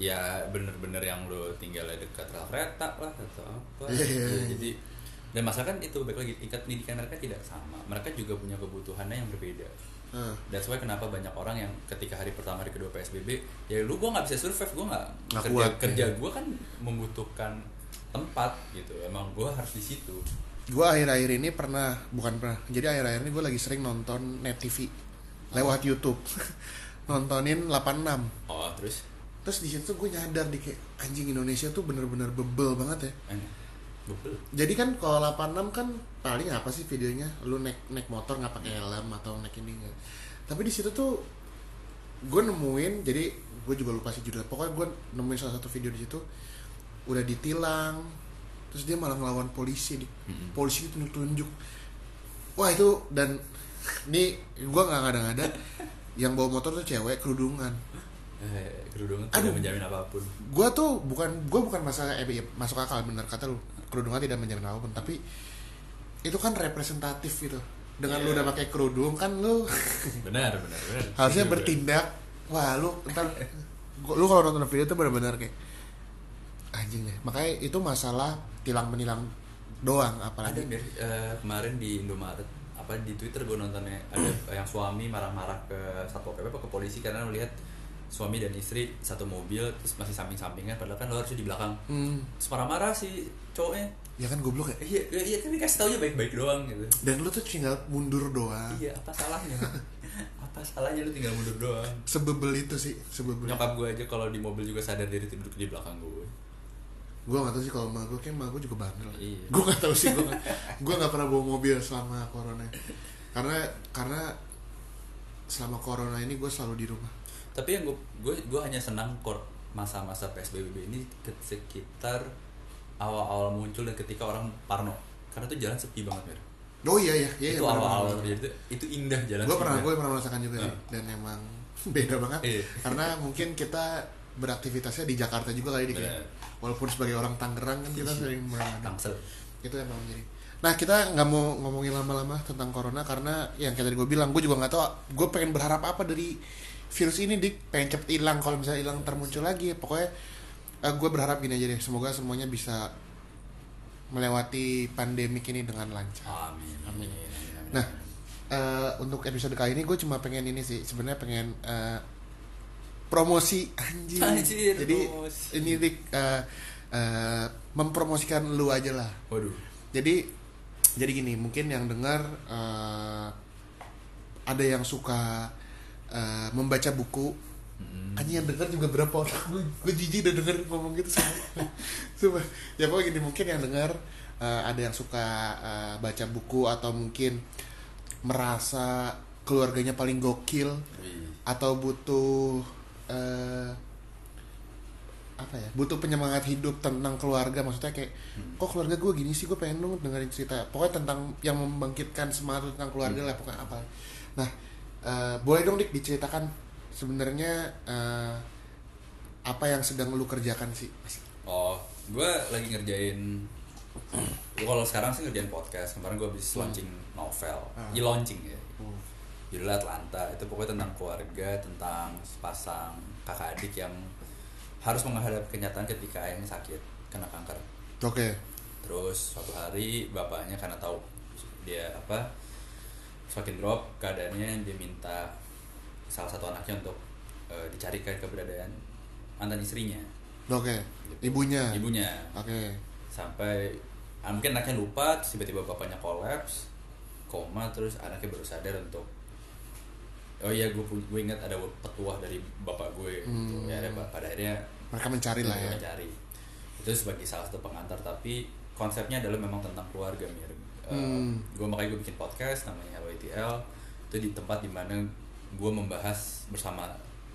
Speaker 2: ya bener-bener yang lu tinggalnya dekat rel kereta lah atau apa.
Speaker 1: Iya, iya,
Speaker 2: Ya,
Speaker 1: iya.
Speaker 2: jadi dan masalah kan itu baik lagi tingkat pendidikan mereka tidak sama. Mereka juga punya kebutuhannya yang berbeda
Speaker 1: Nah,
Speaker 2: That's why kenapa banyak orang yang ketika hari pertama hari kedua PSBB ya lu gua nggak bisa survive gua nggak kerja.
Speaker 1: kuat,
Speaker 2: kerja
Speaker 1: ya.
Speaker 2: gua kan membutuhkan tempat gitu emang gua harus di situ.
Speaker 1: Gue akhir-akhir ini pernah bukan pernah jadi akhir-akhir ini gue lagi sering nonton net TV lewat YouTube. [LAUGHS] Nontonin 86
Speaker 2: oh terus?
Speaker 1: Terus di situ gue nyadar di kayak anjing Indonesia tuh bener-bener bebel banget ya.
Speaker 2: Bebel
Speaker 1: jadi kan kalau 86 kan paling apa sih videonya? Lu naik naik motor nggak pakai helm atau naik ini nggak? Tapi di situ tuh gue nemuin jadi gue juga lupa sih judulnya. Pokoknya gue nemuin salah satu video di situ udah ditilang terus dia malah ngelawan polisi di
Speaker 2: Mm-mm.
Speaker 1: polisi ditunjuk-tunjuk wah itu dan ini gue nggak ngada-ngada yang bawa motor tuh cewek kerudungan.
Speaker 2: Eh, kerudungan
Speaker 1: Aduh.
Speaker 2: tidak menjamin apa pun.
Speaker 1: Gue tuh bukan gue bukan masalah eh, iya, masuk akal bener kata lu kerudungan tidak menjamin apa pun tapi itu kan representatif gitu. Dengan lu
Speaker 2: Iya.
Speaker 1: udah pakai kerudung kan lu [LAUGHS]
Speaker 2: benar benar benar.
Speaker 1: Harusnya
Speaker 2: Setuju,
Speaker 1: bertindak. Wah lu ntar gua- lu kalau nonton video itu benar-benar kayak anjing deh. Makanya itu masalah tilang menilang doang
Speaker 2: ada
Speaker 1: apalagi
Speaker 2: dari eh, kemarin di Indomaret apa di Twitter gue nontonnya ada [CLEARS THROAT] yang suami marah-marah ke satpol pp ke polisi karena melihat suami dan istri satu mobil terus masih samping-sampingan padahal kan lo harusnya di belakang.
Speaker 1: Hmm,
Speaker 2: terus marah-marah si cowoknya.
Speaker 1: Ya kan goblok ya?
Speaker 2: Iya iya, iya tapi kasih taunya baik-baik doang gitu.
Speaker 1: Dan lu tuh tinggal mundur doang.
Speaker 2: Iya apa salahnya? [LAUGHS] Apa salahnya lu tinggal mundur doang?
Speaker 1: Sebebel itu sih sebebel.
Speaker 2: Nyokap gue aja kalau di mobil juga sadar diri tidur di belakang gue
Speaker 1: gue gak tahu sih kalau emak gue kan emak gue juga bandel.
Speaker 2: Iya.
Speaker 1: gue gak tahu sih gue gue gak pernah bawa mobil selama corona. Karena karena selama corona ini gue selalu di rumah.
Speaker 2: Tapi yang gue gue, gue hanya senang masa-masa psbb ini sekitar awal-awal muncul dan ketika orang parno. Karena tuh jalan sepi banget Mir.
Speaker 1: oh iya iya. Iya
Speaker 2: itu
Speaker 1: benar,
Speaker 2: awal-awal terjadi tuh, itu indah jalan
Speaker 1: gue pernah gue pernah merasakan juga
Speaker 2: Nah.
Speaker 1: dan emang [LAUGHS] beda banget.
Speaker 2: Iya.
Speaker 1: karena mungkin kita beraktivitasnya di Jakarta juga kali di
Speaker 2: Benar.
Speaker 1: walaupun sebagai orang Tangerang kan kita sering mengalami
Speaker 2: tangsel.
Speaker 1: Itu emang jadi. Nah kita nggak mau ngomongin lama-lama tentang corona karena yang kayak tadi gue bilang gue juga nggak tahu gue pengen berharap apa dari virus ini dik. Pengen cepet hilang kalau misalnya hilang termuncul lagi. Pokoknya gue berharap gini aja deh semoga semuanya bisa melewati pandemik ini dengan lancar
Speaker 2: amin
Speaker 1: Amin. Nah. Eh, untuk episode kali ini gue cuma pengen ini sih sebenarnya pengen eh, promosi anjing
Speaker 2: Anjir,
Speaker 1: jadi
Speaker 2: promosi.
Speaker 1: ini dik eh, eh, mempromosikan lu aja lah
Speaker 2: waduh
Speaker 1: jadi jadi gini mungkin yang dengar eh, ada yang suka eh, membaca buku
Speaker 2: Mm.
Speaker 1: Anjing yang denger juga berapa orang. Gue, gue jijik udah denger ngomong gitu semua. [LAUGHS] Sumpah. ya pokoknya gini mungkin yang denger eh, ada yang suka eh, baca buku atau mungkin merasa keluarganya paling gokil
Speaker 2: Wih.
Speaker 1: atau butuh eh, apa ya butuh penyemangat hidup tentang keluarga. Maksudnya kayak kok keluarga gue gini sih? Gue pengen dong dengerin cerita. Pokoknya tentang yang membangkitkan semangat tentang keluarga lah pokoknya apa. Nah eh, boleh dong dik diceritakan sebenarnya eh, apa yang sedang lu kerjakan sih
Speaker 2: Oh, gue lagi ngerjain kalau sekarang sih ngerjain podcast. Kemarin gue habis launching novel,
Speaker 1: Ah.
Speaker 2: e-launching ya. Judulnya Atlanta. Itu pokoknya tentang keluarga, tentang sepasang kakak adik yang harus menghadapi kenyataan ketika ayahnya sakit kena kanker.
Speaker 1: oke
Speaker 2: Terus suatu hari bapaknya karena tahu dia apa semakin drop keadaannya dia minta salah satu anaknya untuk eh, dicarikan keberadaan mantan istrinya,
Speaker 1: oke ibunya?
Speaker 2: Ibunya.
Speaker 1: Oke.
Speaker 2: Sampai ah, mungkin anaknya lupa terus tiba-tiba bapaknya kolaps koma terus anaknya baru sadar untuk oh iya gue gue ingat ada petuah dari bapak gue gitu.
Speaker 1: Hmm.
Speaker 2: ya ada pada akhirnya
Speaker 1: mereka mencari lah ya.
Speaker 2: mereka cari itu sebagai salah satu pengantar tapi konsepnya adalah memang tentang keluarga mir
Speaker 1: Hmm.
Speaker 2: gue makanya gue bikin podcast namanya Hello ETL itu di tempat di mana gue membahas bersama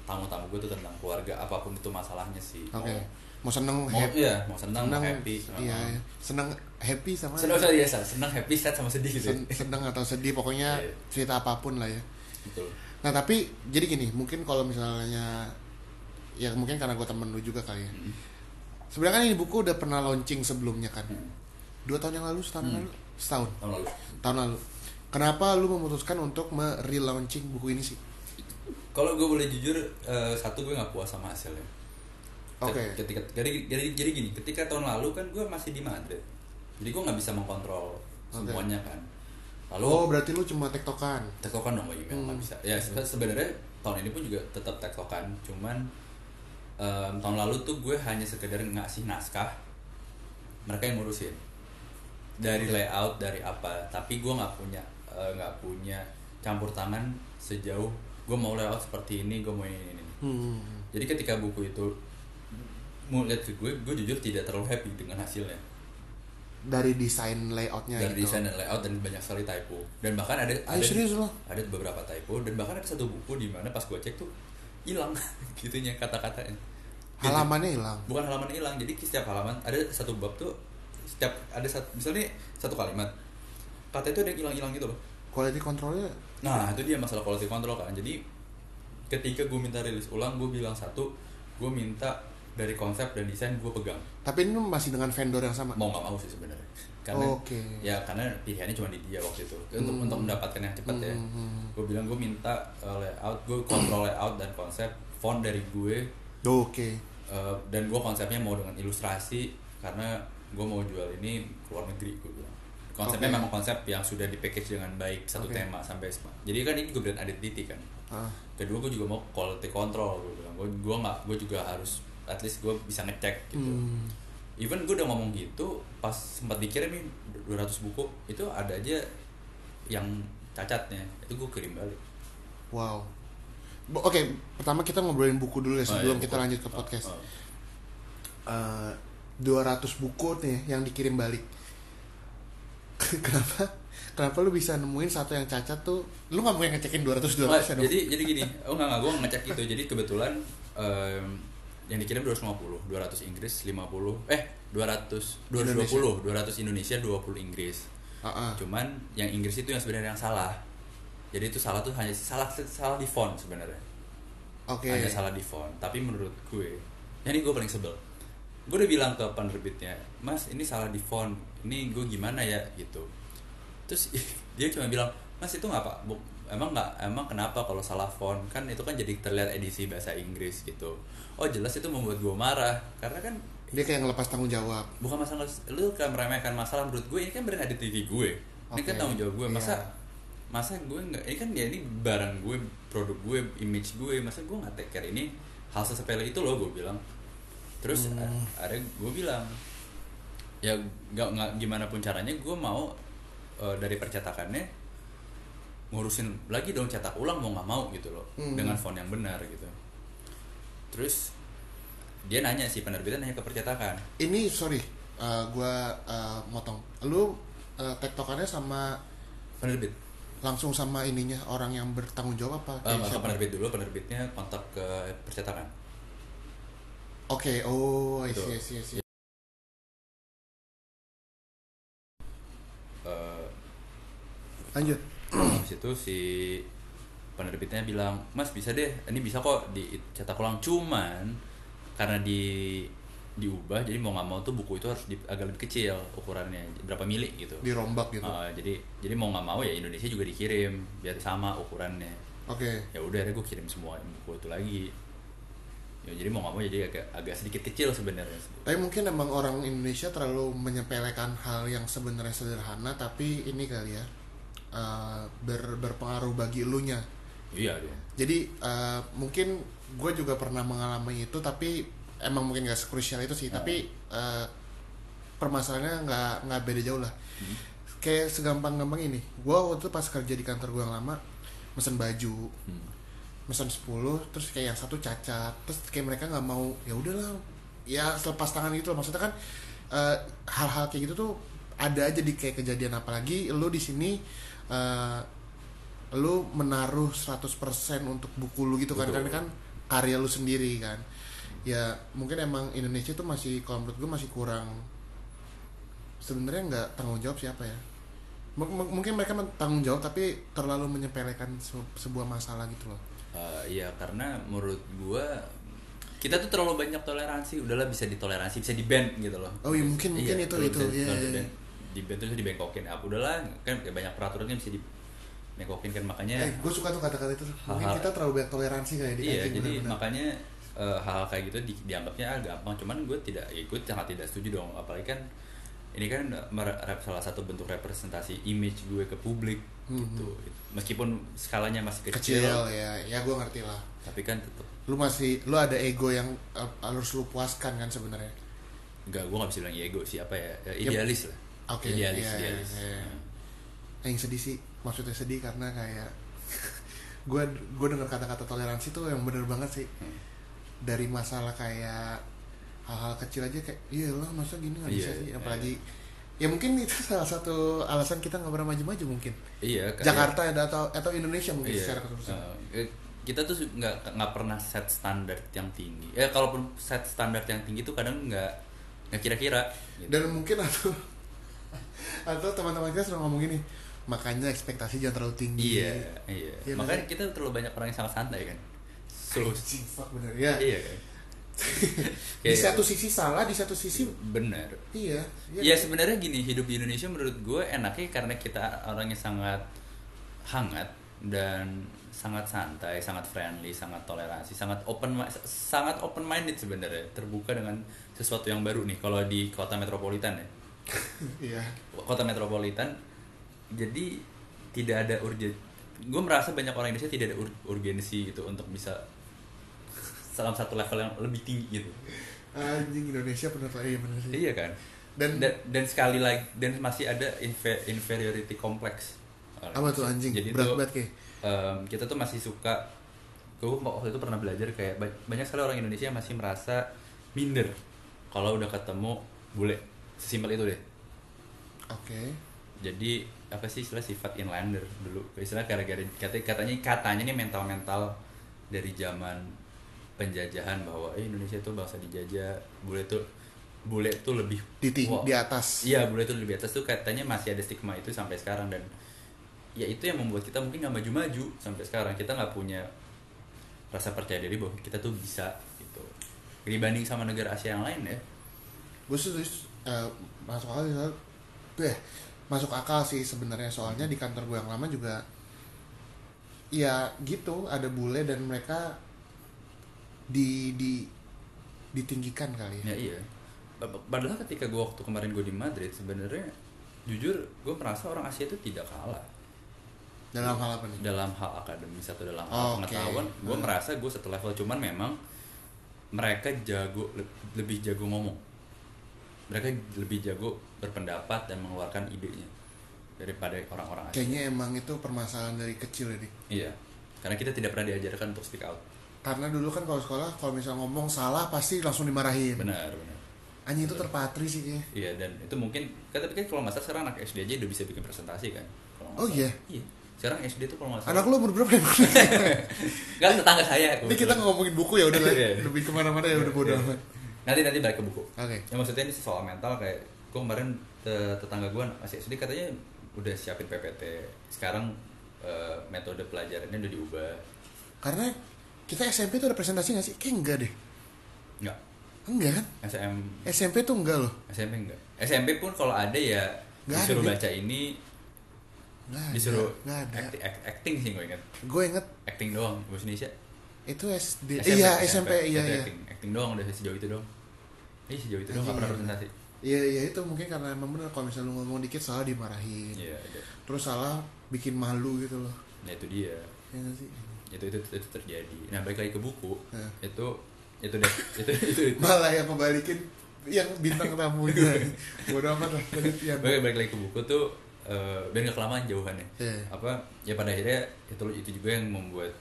Speaker 2: tamu-tamu gue tuh tentang keluarga apa pun itu masalahnya sih.
Speaker 1: Oke.
Speaker 2: Mau,
Speaker 1: mau seneng
Speaker 2: mau
Speaker 1: happy.
Speaker 2: iya mau senang mau happy.
Speaker 1: iya iya. seneng happy sama
Speaker 2: senang sorry ya senang happy sad sama sedih gitu
Speaker 1: sen- seneng atau sedih pokoknya
Speaker 2: Iya.
Speaker 1: cerita apa pun lah ya.
Speaker 2: Betul.
Speaker 1: Nah tapi jadi gini mungkin kalau misalnya ya mungkin karena gue temen lu juga kali ya.
Speaker 2: Hmm.
Speaker 1: sebenarnya kan ini buku udah pernah launching sebelumnya kan?
Speaker 2: Hmm.
Speaker 1: dua tahun yang lalu setahun
Speaker 2: Hmm.
Speaker 1: lalu? Setahun.
Speaker 2: Tahun lalu.
Speaker 1: Tahun lalu kenapa lu memutuskan untuk me-relaunching buku ini sih?
Speaker 2: Kalau gue boleh jujur eh, satu gue nggak puas sama hasilnya.
Speaker 1: Oke.
Speaker 2: ketika jadi, jadi jadi gini ketika tahun lalu kan gue masih di Madrid jadi gue nggak bisa mengkontrol
Speaker 1: Oke.
Speaker 2: semuanya kan. Lalu
Speaker 1: oh berarti lu cuma tektokan?
Speaker 2: tektokan dong email nggak
Speaker 1: Hmm.
Speaker 2: bisa. Ya sebe- sebenarnya tahun ini pun juga tetap tektokan cuman em, tahun lalu tuh gue hanya sekedar ngasih naskah mereka yang ngurusin. Dari layout dari apa tapi gue nggak punya eh, nggak punya campur tangan sejauh gue mau layout seperti ini gue mau ini ini, ini.
Speaker 1: hmm.
Speaker 2: jadi ketika buku itu mau lihat ke gue gue jujur tidak terlalu happy dengan hasilnya.
Speaker 1: Dari desain layoutnya
Speaker 2: dari
Speaker 1: gitu.
Speaker 2: desain dan layout dan banyak sekali typo. Dan bahkan ada
Speaker 1: Ayo
Speaker 2: ada
Speaker 1: serius lo
Speaker 2: ada beberapa typo dan bahkan ada satu buku di mana pas gue cek tuh hilang [LAUGHS] gitunya kata-katanya. Dan
Speaker 1: halamannya hilang?
Speaker 2: Bukan halaman hilang jadi setiap halaman ada satu bab tuh setiap ada satu misalnya satu kalimat kata itu ada yang hilang-hilang gitu loh.
Speaker 1: Quality controlnya?
Speaker 2: Nah itu dia masalah quality control kan jadi ketika gue minta rilis ulang gue bilang satu gue minta dari konsep dan desain gue pegang.
Speaker 1: Tapi ini masih dengan vendor yang sama?
Speaker 2: Mau nggak mau sih sebenarnya. Karena
Speaker 1: Oke.
Speaker 2: ya karena pilihannya cuma di dia waktu itu. Untuk
Speaker 1: Hmm.
Speaker 2: untuk mendapatkan yang cepat ya.
Speaker 1: Hmm, hmm.
Speaker 2: gue bilang gue minta uh, layout gue kontrol layout dan konsep font dari gue.
Speaker 1: Oke.
Speaker 2: Uh, dan gue konsepnya mau dengan ilustrasi karena gue mau jual ini ke luar negeri gue bilang konsepnya
Speaker 1: Oke.
Speaker 2: memang konsep yang sudah di package dengan baik satu
Speaker 1: Oke.
Speaker 2: tema sampai semua jadi kan ini gue brand identity kan
Speaker 1: ah.
Speaker 2: kedua gue juga mau quality control gue bilang gue gue nggak gue juga harus at least gue bisa ngecek gitu
Speaker 1: Hmm.
Speaker 2: even gue udah ngomong gitu pas sempat dikirim nih 200 buku itu ada aja yang cacatnya itu gue kirim balik
Speaker 1: wow oke pertama kita ngobrolin buku dulu ya
Speaker 2: Oh,
Speaker 1: sebelum
Speaker 2: iya,
Speaker 1: kita
Speaker 2: buku.
Speaker 1: lanjut ke
Speaker 2: Oh,
Speaker 1: podcast
Speaker 2: oh.
Speaker 1: Eh, 200 buku nih yang dikirim balik [LAUGHS] kenapa? Kenapa lu bisa nemuin satu yang cacat tuh? Lu nggak mungkin ngecekin 200 200
Speaker 2: Wah,
Speaker 1: ya dong?
Speaker 2: jadi jadi gini. Oh nggak nggak gue ngecek gitu. Jadi kebetulan em, yang dikirim 250 200 Inggris 50 eh 200 220 200 Indonesia. 20 Inggris.
Speaker 1: Ah, ah.
Speaker 2: cuman yang Inggris itu yang sebenarnya yang salah. Jadi itu salah tuh hanya salah salah di font sebenarnya.
Speaker 1: Oke.
Speaker 2: Hanya salah di font. Tapi menurut gue ini gue paling sebel gue udah bilang ke penerbitnya mas ini salah di font. Ini gue gimana ya? Gitu. Terus [LAUGHS] dia cuma bilang mas itu nggak pak? Emang nggak emang kenapa kalau salah font? Kan itu kan jadi terlihat edisi bahasa Inggris gitu. Oh jelas itu membuat gue marah karena kan
Speaker 1: dia kayak ngelepas tanggung jawab.
Speaker 2: Bukan masalah lu kan meremehkan masalah menurut gue ini kan brand identity gue. Ini kan tanggung jawab gue masa
Speaker 1: iya.
Speaker 2: masa gue nggak ini kan ya ini barang gue produk gue image gue masa gue nggak take care ini? Hal sesepele itu loh gue bilang terus
Speaker 1: Hmm.
Speaker 2: ada gue bilang ya nggak nggak gimana pun caranya gue mau eh, dari percetakannya ngurusin lagi dong cetak ulang mau nggak mau gitu loh
Speaker 1: Hmm.
Speaker 2: dengan font yang benar gitu. Terus dia nanya sih penerbitan nanya ke percetakan.
Speaker 1: Ini sorry eh, gua eh, motong. Lu uh, tektokannya sama
Speaker 2: penerbit.
Speaker 1: langsung sama ininya orang yang bertanggung jawab apa?
Speaker 2: Uh,
Speaker 1: kayak
Speaker 2: ke penerbit dulu penerbitnya kontak ke percetakan
Speaker 1: Oke, oh, I see, I see, I see.
Speaker 2: Eh,
Speaker 1: Lanjut.
Speaker 2: habis itu si penerbitnya bilang mas bisa deh ini bisa kok dicetak ulang cuman karena di diubah jadi mau nggak mau tuh buku itu harus di, agak lebih kecil ukurannya berapa mili gitu
Speaker 1: Dirombak gitu.
Speaker 2: Uh, jadi jadi mau nggak mau ya Indonesia juga dikirim biar sama ukurannya
Speaker 1: Oke.
Speaker 2: ya udah akhirnya gue kirim semua buku itu lagi ya jadi mau nggak mau jadi agak agak sedikit kecil sebenarnya
Speaker 1: Tapi mungkin emang orang Indonesia terlalu menyepelekan hal yang sebenarnya sederhana, tapi ini kali ya eh, ber- berpengaruh bagi elunya.
Speaker 2: iya dia
Speaker 1: Jadi eh, mungkin gue juga pernah mengalami itu, tapi emang mungkin gak sekrusial itu sih. Tapi eh, permasalahannya nggak nggak beda jauh lah. Kayak segampang-gampang ini. Gue waktu itu pas kerja di kantor gue yang lama, mesen baju,
Speaker 2: Hmm.
Speaker 1: Mesen 10 terus kayak yang satu cacat terus kayak mereka nggak mau ya udahlah ya selepas tangan gitu loh. Maksudnya kan eh, hal-hal kayak gitu tuh ada aja di kayak kejadian. Apalagi lu di sini eh, lu menaruh 100% untuk buku lu gitu kan.
Speaker 2: Betul.
Speaker 1: karena kan karya lu sendiri kan. Ya mungkin emang Indonesia tuh masih kalau menurut gue masih kurang sebenarnya nggak tanggung jawab siapa ya. M- m- mungkin mereka tanggung jawab tapi terlalu menyepelekan se- sebuah masalah gitu loh
Speaker 2: Uh, iya karena menurut gua kita tuh terlalu banyak toleransi udahlah bisa ditoleransi bisa di gitu loh
Speaker 1: Oh iya, mungkin- mungkin itu- itu, iya, iya,
Speaker 2: di-ban. di ban terus dibengkokin apa udahlah kan banyak peraturan kan bisa dibengkokin kan makanya
Speaker 1: Eh, gue suka tuh kata-kata itu. Mungkin
Speaker 2: Hal-hal-
Speaker 1: kita terlalu banyak toleransi kayak di
Speaker 2: iya
Speaker 1: kancing,
Speaker 2: jadi
Speaker 1: benar-benar.
Speaker 2: makanya uh, hal-hal kayak gitu di- dianggapnya ah, gampang cuman gue tidak ikut sangat tidak setuju dong apalagi kan ini kan salah satu bentuk representasi image gue ke publik gitu meskipun skalanya masih kecil,
Speaker 1: kecil ya, ya gue ngerti lah.
Speaker 2: tapi kan tetap
Speaker 1: Lu masih, lu ada ego yang eh, harus lu puaskan kan sebenarnya.
Speaker 2: Enggak, gue gak bisa bilang ego sih apa ya, ya
Speaker 1: Yep.
Speaker 2: idealis lah.
Speaker 1: Oke,
Speaker 2: idealis,
Speaker 1: iya,
Speaker 2: idealis.
Speaker 1: iya.
Speaker 2: Nah.
Speaker 1: Eh, Yang sedih sih, maksudnya sedih karena kayak [LAUGHS] gue gue dengar kata-kata toleransi tuh yang bener banget sih.
Speaker 2: Hmm.
Speaker 1: Dari masalah kayak hal-hal kecil aja kayak iya lah masa gini nggak bisa
Speaker 2: Iya,
Speaker 1: sih
Speaker 2: iya.
Speaker 1: apalagi ya mungkin itu salah satu alasan kita nggak pernah maju-maju mungkin
Speaker 2: Iya, kayak-
Speaker 1: Jakarta ya, atau atau Indonesia mungkin
Speaker 2: Iya.
Speaker 1: secara keseluruhan
Speaker 2: Eh, kita tuh nggak nggak pernah set standar yang tinggi. Ya kalaupun set standar yang tinggi tuh kadang nggak nggak kira-kira. gitu.
Speaker 1: dan mungkin atau [LAUGHS] atau teman-teman kita sering ngomong gini makanya ekspektasi jangan terlalu tinggi
Speaker 2: Iya, iya.
Speaker 1: Iya,
Speaker 2: Makanya kita terlalu banyak orang yang sangat santai kan. So,
Speaker 1: fuck bener ya
Speaker 2: iya kan. [LAUGHS]
Speaker 1: di satu sisi salah di satu sisi
Speaker 2: benar.
Speaker 1: iya
Speaker 2: Ya sebenarnya gini hidup di Indonesia menurut gue enaknya karena kita orangnya sangat hangat dan sangat santai, sangat friendly, sangat toleransi, sangat open sangat open minded sebenarnya, terbuka dengan sesuatu yang baru nih kalau di kota metropolitan ya. [LAUGHS]
Speaker 1: iya
Speaker 2: Kota metropolitan jadi tidak ada urgen gue merasa banyak orang Indonesia tidak ada ur- urgensi gitu untuk bisa dalam satu level yang lebih tinggi gitu.
Speaker 1: anjing Indonesia bener lah iya bener sih.
Speaker 2: Iya kan?
Speaker 1: Dan,
Speaker 2: dan dan sekali lagi dan masih ada infe- inferiority complex.
Speaker 1: Apa tuh anjing?
Speaker 2: Jadi
Speaker 1: berat banget kayak
Speaker 2: em, kita tuh masih suka gue waktu itu pernah belajar kayak ba- banyak sekali orang Indonesia yang masih merasa minder kalau udah ketemu bule. Sesimpel itu deh.
Speaker 1: Oke.
Speaker 2: Jadi apa sih istilah sifat inlander dulu? Istilah gara-gara kata- katanya katanya nih mental mental dari zaman penjajahan bahwa eh, Indonesia tuh bangsa dijajah. Bule tuh bule tuh lebih
Speaker 1: di
Speaker 2: wah,
Speaker 1: di atas.
Speaker 2: Iya bule tuh lebih atas tuh katanya masih ada stigma itu sampai sekarang dan ya itu yang membuat kita mungkin nggak maju-maju sampai sekarang. Kita nggak punya rasa percaya diri bahwa kita tuh bisa gitu. Dibanding sama negara Asia yang lain ya.
Speaker 1: Gue sih eh, masuk akal sih soal- eh, masuk akal sih sebenarnya. Soalnya di kantor gue yang lama juga ya gitu ada bule dan mereka di di ditinggikan kali ya.
Speaker 2: ya iya Pa- padahal ketika gue waktu kemarin gue di Madrid sebenarnya jujur gue merasa orang Asia itu tidak kalah
Speaker 1: dalam hal apa nih
Speaker 2: dalam hal akademis atau dalam hal
Speaker 1: Oke.
Speaker 2: pengetahuan gue
Speaker 1: Hmm.
Speaker 2: merasa gue satu level cuman memang mereka jago le- lebih jago ngomong mereka lebih jago berpendapat dan mengeluarkan idenya daripada orang-orang Asia
Speaker 1: kayaknya emang itu permasalahan dari kecil ya Dik.
Speaker 2: iya karena kita tidak pernah diajarkan untuk speak out
Speaker 1: karena dulu kan kalau sekolah kalau misalnya ngomong salah pasti langsung dimarahin
Speaker 2: benar benar
Speaker 1: anjing itu terpatri sih kayaknya
Speaker 2: iya dan itu mungkin kan tapi kan kalau masa sekarang anak SD aja udah bisa bikin presentasi kan nggak
Speaker 1: Oh iya?
Speaker 2: iya sekarang SD tuh kalau nggak salah
Speaker 1: anak lu umur berapa emang? [LAUGHS]
Speaker 2: Enggak tetangga saya.
Speaker 1: ini kita ngomongin buku ya udah lah
Speaker 2: Iya.
Speaker 1: lebih ke mana-mana ya udah bodo
Speaker 2: Iya.
Speaker 1: amat
Speaker 2: Nanti nanti balik ke buku.
Speaker 1: oke
Speaker 2: Ya maksudnya ini soal mental kayak gue kemarin te- tetangga gue masih SD katanya udah siapin PPT. Sekarang eh, metode pelajarannya udah diubah.
Speaker 1: karena kita SMP tuh ada presentasi gak sih? kayak enggak deh
Speaker 2: Enggak.
Speaker 1: enggak kan?
Speaker 2: SM
Speaker 1: SMP tuh enggak loh
Speaker 2: SMP enggak. SMP pun kalau ada ya
Speaker 1: Nggak ada,
Speaker 2: disuruh
Speaker 1: Dik.
Speaker 2: baca ini
Speaker 1: Nggak ada,
Speaker 2: disuruh
Speaker 1: nggak ada.
Speaker 2: acting, act- acting sih gue ingat.
Speaker 1: gue inget
Speaker 2: Acting doang bahasa Indonesia.
Speaker 1: itu SD iya SMP iya
Speaker 2: Itu
Speaker 1: iya
Speaker 2: Acting, acting doang udah sejauh itu doang. Iya sejauh itu doang nggak pernah
Speaker 1: iya.
Speaker 2: presentasi.
Speaker 1: iya iya itu mungkin karena emang bener kalau misalnya lu ngomong dikit salah dimarahin
Speaker 2: Iya, ada.
Speaker 1: terus salah bikin malu gitu loh
Speaker 2: Nah itu dia.
Speaker 1: ya sih
Speaker 2: itu itu itu terjadi nah balik lagi ke buku
Speaker 1: Hah.
Speaker 2: itu itu deh itu itu, itu.
Speaker 1: malah yang kebalikin yang bintang tamunya [LAUGHS] bodo amat lah penelitian
Speaker 2: balik, balik lagi ke buku tuh eh, biar nggak kelamaan jauhannya
Speaker 1: Iya.
Speaker 2: apa ya pada akhirnya itu itu juga yang membuat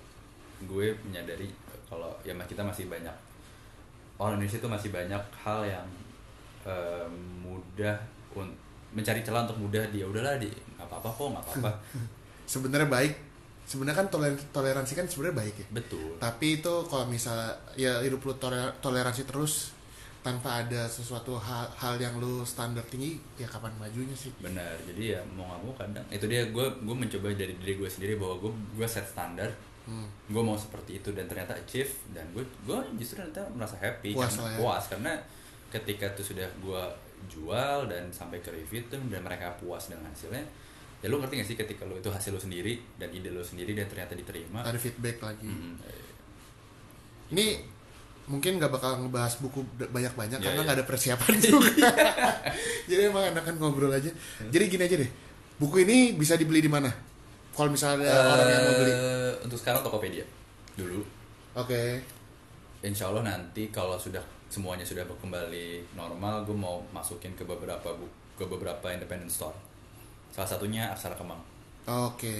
Speaker 2: gue menyadari kalau ya kita masih banyak orang Indonesia itu masih banyak hal yang eh, mudah mencari celah untuk mudah dia udahlah di nggak apa-apa kok nggak apa-apa [LAUGHS]
Speaker 1: sebenarnya baik sebenarnya kan toler- toleransi kan sebenarnya baik ya.
Speaker 2: Betul.
Speaker 1: Tapi itu kalau misalnya ya hidup lu toler- toleransi terus tanpa ada sesuatu hal, hal yang lu standar tinggi ya kapan majunya sih?
Speaker 2: Benar. Jadi ya mau nggak mau kadang itu dia gue gue mencoba dari diri gue sendiri bahwa gue gue set standar.
Speaker 1: Hmm.
Speaker 2: gue mau seperti itu dan ternyata achieve dan gue gue justru ternyata merasa happy
Speaker 1: Puas
Speaker 2: karena
Speaker 1: ya.
Speaker 2: puas. Karena ketika itu sudah gue jual dan sampai ke review tuh dan mereka puas dengan hasilnya ya lu ngerti gak sih ketika lu itu hasil lu sendiri dan ide lu sendiri dan ternyata diterima?
Speaker 1: Ada feedback lagi.
Speaker 2: Mm,
Speaker 1: ini mungkin nggak bakal ngebahas buku banyak-banyak
Speaker 2: Ya,
Speaker 1: karena nggak ada persiapan [LAUGHS] juga. Jadi emang enakan ngobrol aja. Jadi gini aja deh. Buku ini bisa dibeli di mana? Kalau misalnya ada orang yang mau beli.
Speaker 2: Eh, untuk sekarang Tokopedia. Dulu.
Speaker 1: Oke.
Speaker 2: Insya Allah nanti kalau sudah semuanya sudah kembali normal, gue mau masukin ke beberapa bu ke beberapa independent store. Salah satunya Aksara Kemang.
Speaker 1: oke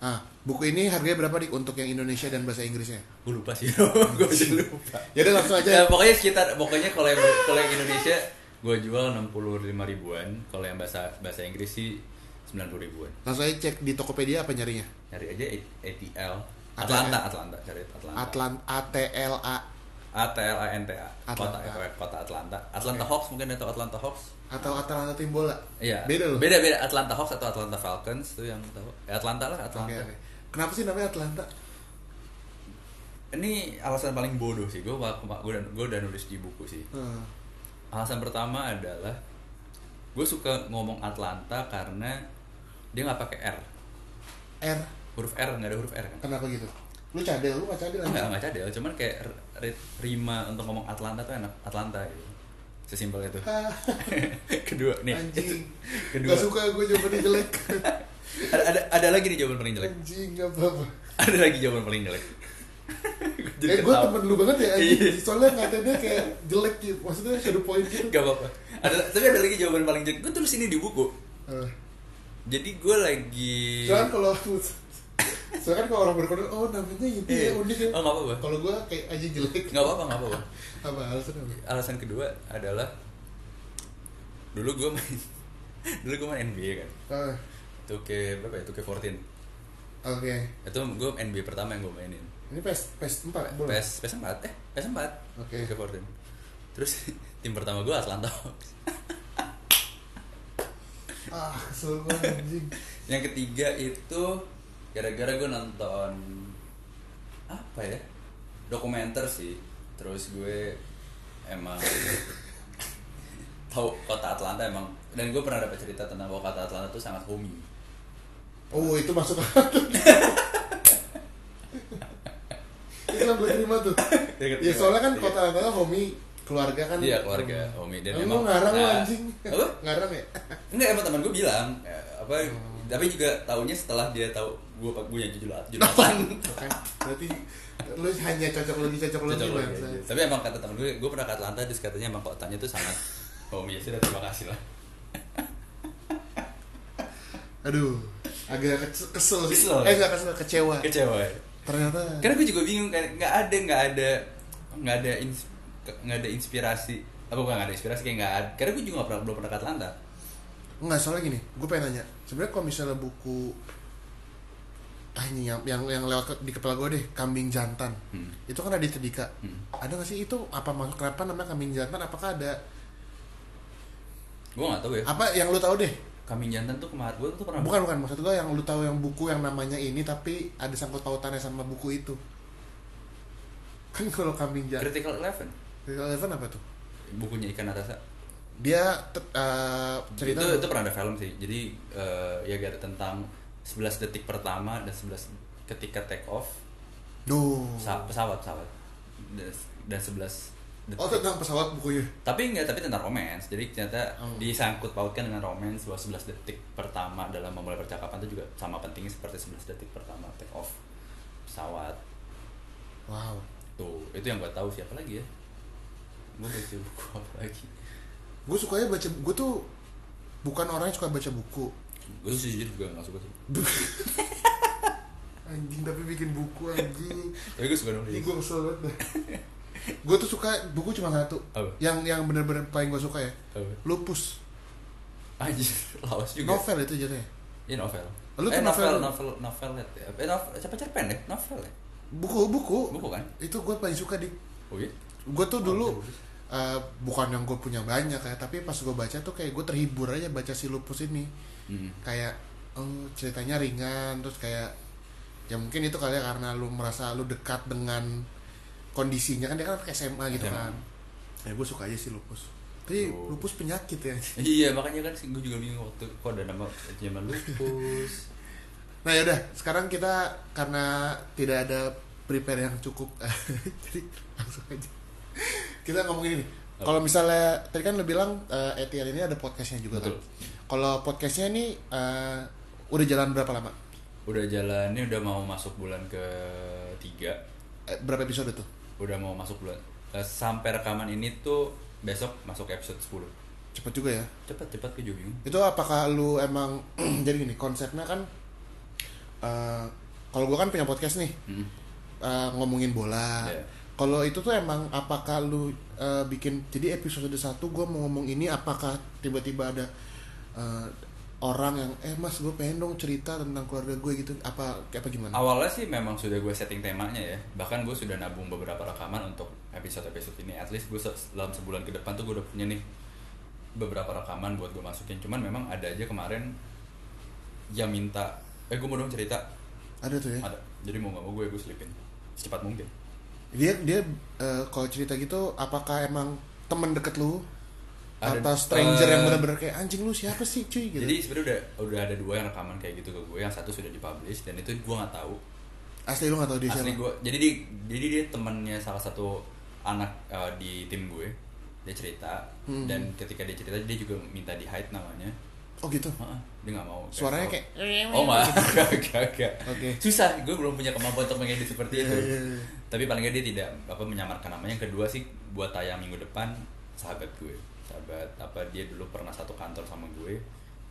Speaker 1: ah buku ini harganya berapa nih untuk yang Indonesia dan bahasa Inggrisnya
Speaker 2: Gue lupa sih, [LAUGHS] gue udah lupa.
Speaker 1: ya udah langsung aja
Speaker 2: Ya, pokoknya sekitar, pokoknya kalau yang kalau yang Indonesia gue jual 65 ribuan, kalau yang bahasa bahasa Inggris sih 90 ribuan.
Speaker 1: langsung aja cek di Tokopedia apa nyarinya
Speaker 2: Cari aja ATL Atlanta, Atlanta, cari Atlanta.
Speaker 1: Atlant A T L A
Speaker 2: A T L A N T A. Kota
Speaker 1: Atlanta.
Speaker 2: kota Atlanta. Atlanta Hawks mungkin atau Atlanta Hawks.
Speaker 1: atau Atalanta tim bola
Speaker 2: Iya.
Speaker 1: beda loh
Speaker 2: Beda beda Atlanta Hawks atau Atlanta Falcons tuh yang tahu. Ya, Atlanta lah Atlanta.
Speaker 1: Oke, oke. kenapa sih namanya Atlanta
Speaker 2: Ini alasan paling bodoh sih. Gue gue udah gue udah nulis di buku sih.
Speaker 1: Hmm.
Speaker 2: Alasan pertama adalah gue suka ngomong Atlanta karena dia nggak pakai R.
Speaker 1: R
Speaker 2: Huruf R nggak ada huruf R kan?
Speaker 1: kenapa gitu lu cadel lu nggak cadel
Speaker 2: Enggak, enggak cadel, cuman kayak rima untuk ngomong Atlanta tuh enak, Atlanta gitu. Sesimpel itu.
Speaker 1: Ah, [LAUGHS]
Speaker 2: Kedua nih.
Speaker 1: anjing [LAUGHS]
Speaker 2: Kedua.
Speaker 1: Gak suka gue jawabannya jelek [LAUGHS]
Speaker 2: Ada, ada ada lagi nih jawaban paling jelek.
Speaker 1: anjing gak apa-apa
Speaker 2: Ada lagi jawaban paling jelek.
Speaker 1: eh gue temen lu banget ya anjing.
Speaker 2: Iya.
Speaker 1: soalnya katanya kayak jelek gitu maksudnya shadow point gitu
Speaker 2: Gak apa-apa. Ada, tapi ada lagi jawaban paling jelek. Gue tulis ini di buku.
Speaker 1: Eh,
Speaker 2: Jadi gue lagi.
Speaker 1: soalnya kalau soalnya kan kalau orang berkode oh namanya itu ya
Speaker 2: Iya.
Speaker 1: unik ya
Speaker 2: Oh nggak apa-apa.
Speaker 1: kalau gue kayak aja jelek
Speaker 2: Nggak apa-apa, nggak apa-apa.
Speaker 1: apa alasan apa
Speaker 2: Alasan kedua adalah dulu gue main [LAUGHS] dulu gue main NBA kan.
Speaker 1: Ah,
Speaker 2: Itu ke berapa ya? Itu ke 14.
Speaker 1: oke
Speaker 2: Itu gue NBA pertama yang gue mainin.
Speaker 1: ini pes pes empat boleh
Speaker 2: PS PS 4 eh PS 4
Speaker 1: Oke.
Speaker 2: ke 14 terus [LAUGHS] tim pertama gue Atlanta Hawks [LAUGHS]
Speaker 1: ah anjing
Speaker 2: yang ketiga itu gara-gara gue nonton apa ya? Dokumenter sih. Terus gue emang [LAUGHS] tahu kota Atlanta emang dan gue pernah dapat cerita tentang bahwa kota Atlanta tuh sangat homey.
Speaker 1: Oh itu masuk [LAUGHS] itu yang gue terima tuh. Ya soalnya kan kota Atlanta homie keluarga kan
Speaker 2: iya keluarga homey. Dan
Speaker 1: Emang ngarang
Speaker 2: nah,
Speaker 1: anjing. ngarang ya?
Speaker 2: Enggak emang teman gue bilang ya, apa tapi juga tahunya setelah dia tahu gue punya judul judulatan
Speaker 1: kan berarti lu hanya cocok lagi cocok lagi
Speaker 2: aja. tapi emang kata temen gue gue pernah ke Atlanta terus katanya emang kotanya tuh sangat homey sih terima kasih lah.
Speaker 1: Aduh agak kesel, sih.
Speaker 2: Kesel.
Speaker 1: eh nggak kesel kecewa.
Speaker 2: Kecewa ya.
Speaker 1: ternyata
Speaker 2: karena gue juga bingung kan nggak ada nggak ada nggak ada nggak ada inspirasi apa bukan nggak ada inspirasi kayak nggak ada karena gue juga nggak pernah belum pernah ke Atlanta
Speaker 1: Enggak, soalnya gini, gue pengen nanya. Sebenarnya kalau misalnya buku Ah ini yang, yang, yang lewat ke- di kepala gue deh Kambing jantan.
Speaker 2: Hmm.
Speaker 1: Itu kan ada di Tedika
Speaker 2: Hmm.
Speaker 1: Ada gak sih? Itu apa masuk kenapa namanya kambing jantan? Apakah ada?
Speaker 2: Gue nggak tahu ya.
Speaker 1: Apa yang lu tahu deh?
Speaker 2: Kambing jantan tuh kemarin gue tuh pernah
Speaker 1: Bukan bukan. Maksud gue yang lu tahu yang buku yang namanya ini Tapi ada sangkut pautannya sama buku itu. Kan kalau kambing jantan
Speaker 2: Critical Eleven.
Speaker 1: Critical Eleven apa tuh?
Speaker 2: bukunya ikan Natasa
Speaker 1: Dia eh, cerita
Speaker 2: itu itu pernah ada film sih. Jadi eh, ya gara tentang 11 detik pertama dan 11 ketika take off.
Speaker 1: Duh.
Speaker 2: Sa- pesawat pesawat. Dan, dan 11 detik.
Speaker 1: Oh tentang pesawat bukunya
Speaker 2: tapi enggak tapi tentang romance. Jadi ternyata
Speaker 1: Oh.
Speaker 2: disangkut pautkan dengan romance bahwa 11 detik pertama dalam memulai percakapan itu juga sama pentingnya seperti 11 detik pertama take off pesawat.
Speaker 1: Wow.
Speaker 2: Tuh itu yang gue tahu siapa lagi ya? Gue baca buku apa lagi
Speaker 1: Gue sukanya baca Gue tuh Bukan orang yang suka baca buku
Speaker 2: gue sih jujur juga gak suka sih [LAUGHS]
Speaker 1: Anjing tapi bikin buku anjing
Speaker 2: tapi gue suka nulis
Speaker 1: gue kesel banget [LAUGHS] Gue tuh suka buku cuma satu
Speaker 2: Apa?
Speaker 1: Yang yang bener-bener paling gue suka ya
Speaker 2: Apa?
Speaker 1: Lupus
Speaker 2: Anjir, [LAUGHS] lawas juga.
Speaker 1: Novel itu jadinya
Speaker 2: Iya novel.
Speaker 1: Lu
Speaker 2: eh
Speaker 1: tuh
Speaker 2: novel,
Speaker 1: novel-
Speaker 2: novel, novel, ya. Eh novel, siapa cerpen ya? Novel ya?
Speaker 1: Buku, buku
Speaker 2: Buku kan?
Speaker 1: Itu gue paling suka di
Speaker 2: Oh iya?
Speaker 1: Gue tuh dulu
Speaker 2: Oh,
Speaker 1: eh, Bukan yang gue punya banyak ya Tapi pas gue baca tuh kayak gue terhibur aja baca si Lupus ini
Speaker 2: Hmm.
Speaker 1: Kayak oh, ceritanya ringan Terus kayak Ya mungkin itu kali ya karena lu merasa lu dekat dengan Kondisinya kan dia kan kayak SMA gitu
Speaker 2: SMA.
Speaker 1: kan Ya gue suka aja sih Lupus Tapi
Speaker 2: Oh.
Speaker 1: Lupus penyakit ya [LAUGHS]
Speaker 2: Iya makanya kan gue juga bingung waktu kok ada nama zaman lupus. [LAUGHS]
Speaker 1: Nah yaudah, sekarang kita karena tidak ada prepare yang cukup, [LAUGHS] jadi langsung aja. Kita ngomongin ini. Kalau misalnya tadi kan lo bilang uh, Etienne ini ada podcastnya juga
Speaker 2: Betul.
Speaker 1: kan. Kalau podcastnya ini uh, udah jalan berapa lama?
Speaker 2: Udah jalan ini udah mau masuk bulan ke tiga.
Speaker 1: Eh, berapa episode tuh?
Speaker 2: Udah mau masuk bulan. eh, sampai rekaman ini tuh besok masuk episode 10
Speaker 1: Cepet juga ya.
Speaker 2: Cepet cepet ke bingung.
Speaker 1: Itu apakah lu emang [CLEARS THROAT] jadi gini konsepnya kan? uh, kalau gua kan punya podcast nih
Speaker 2: Hmm.
Speaker 1: uh, ngomongin bola.
Speaker 2: Iya.
Speaker 1: Kalau itu tuh emang apakah lu uh, bikin jadi episode 1 gue mau ngomong ini apakah tiba-tiba ada uh, orang yang eh mas gue pengen dong cerita tentang keluarga gue gitu apa apa gimana?
Speaker 2: Awalnya sih memang sudah gue setting temanya ya. Bahkan gue sudah nabung beberapa rekaman untuk episode-episode ini. At least gue se- dalam sebulan ke depan tuh gue udah punya nih Beberapa rekaman buat gue masukin. Cuman memang ada aja kemarin Yang minta Eh gue mau dong cerita.
Speaker 1: Ada tuh ya.
Speaker 2: Ada. Jadi mau gak mau gue gue selipin. Secepat mungkin
Speaker 1: Dia dia uh, kalau cerita gitu apakah emang temen deket lu
Speaker 2: Ada-
Speaker 1: atau stranger yang
Speaker 2: eh,
Speaker 1: bener-bener kayak anjing lu siapa sih cuy gitu.
Speaker 2: Jadi sebenarnya udah udah ada dua yang rekaman kayak gitu ke gue Yang satu sudah dipublish Dan itu gue gak tahu
Speaker 1: asli lu gak tahu dia
Speaker 2: asli
Speaker 1: siapa?
Speaker 2: gue jadi dia jadi dia temennya salah satu anak uh, di tim gue dia cerita
Speaker 1: Hmm.
Speaker 2: dan ketika dia cerita dia juga minta di hide namanya
Speaker 1: oh gitu?
Speaker 2: Heeh, dia nggak mau.
Speaker 1: Suaranya
Speaker 2: Kayak-
Speaker 1: kayak
Speaker 2: oh nggak nggak nggak nggak.
Speaker 1: Oke.
Speaker 2: susah gue belum punya kemampuan untuk mengedit seperti
Speaker 1: Iya,
Speaker 2: itu.
Speaker 1: Iya, iya.
Speaker 2: tapi paling nggak dia tidak apa menyamarkan namanya. Yang kedua sih buat tayang minggu depan sahabat gue. Sahabat apa dia dulu pernah satu kantor sama gue.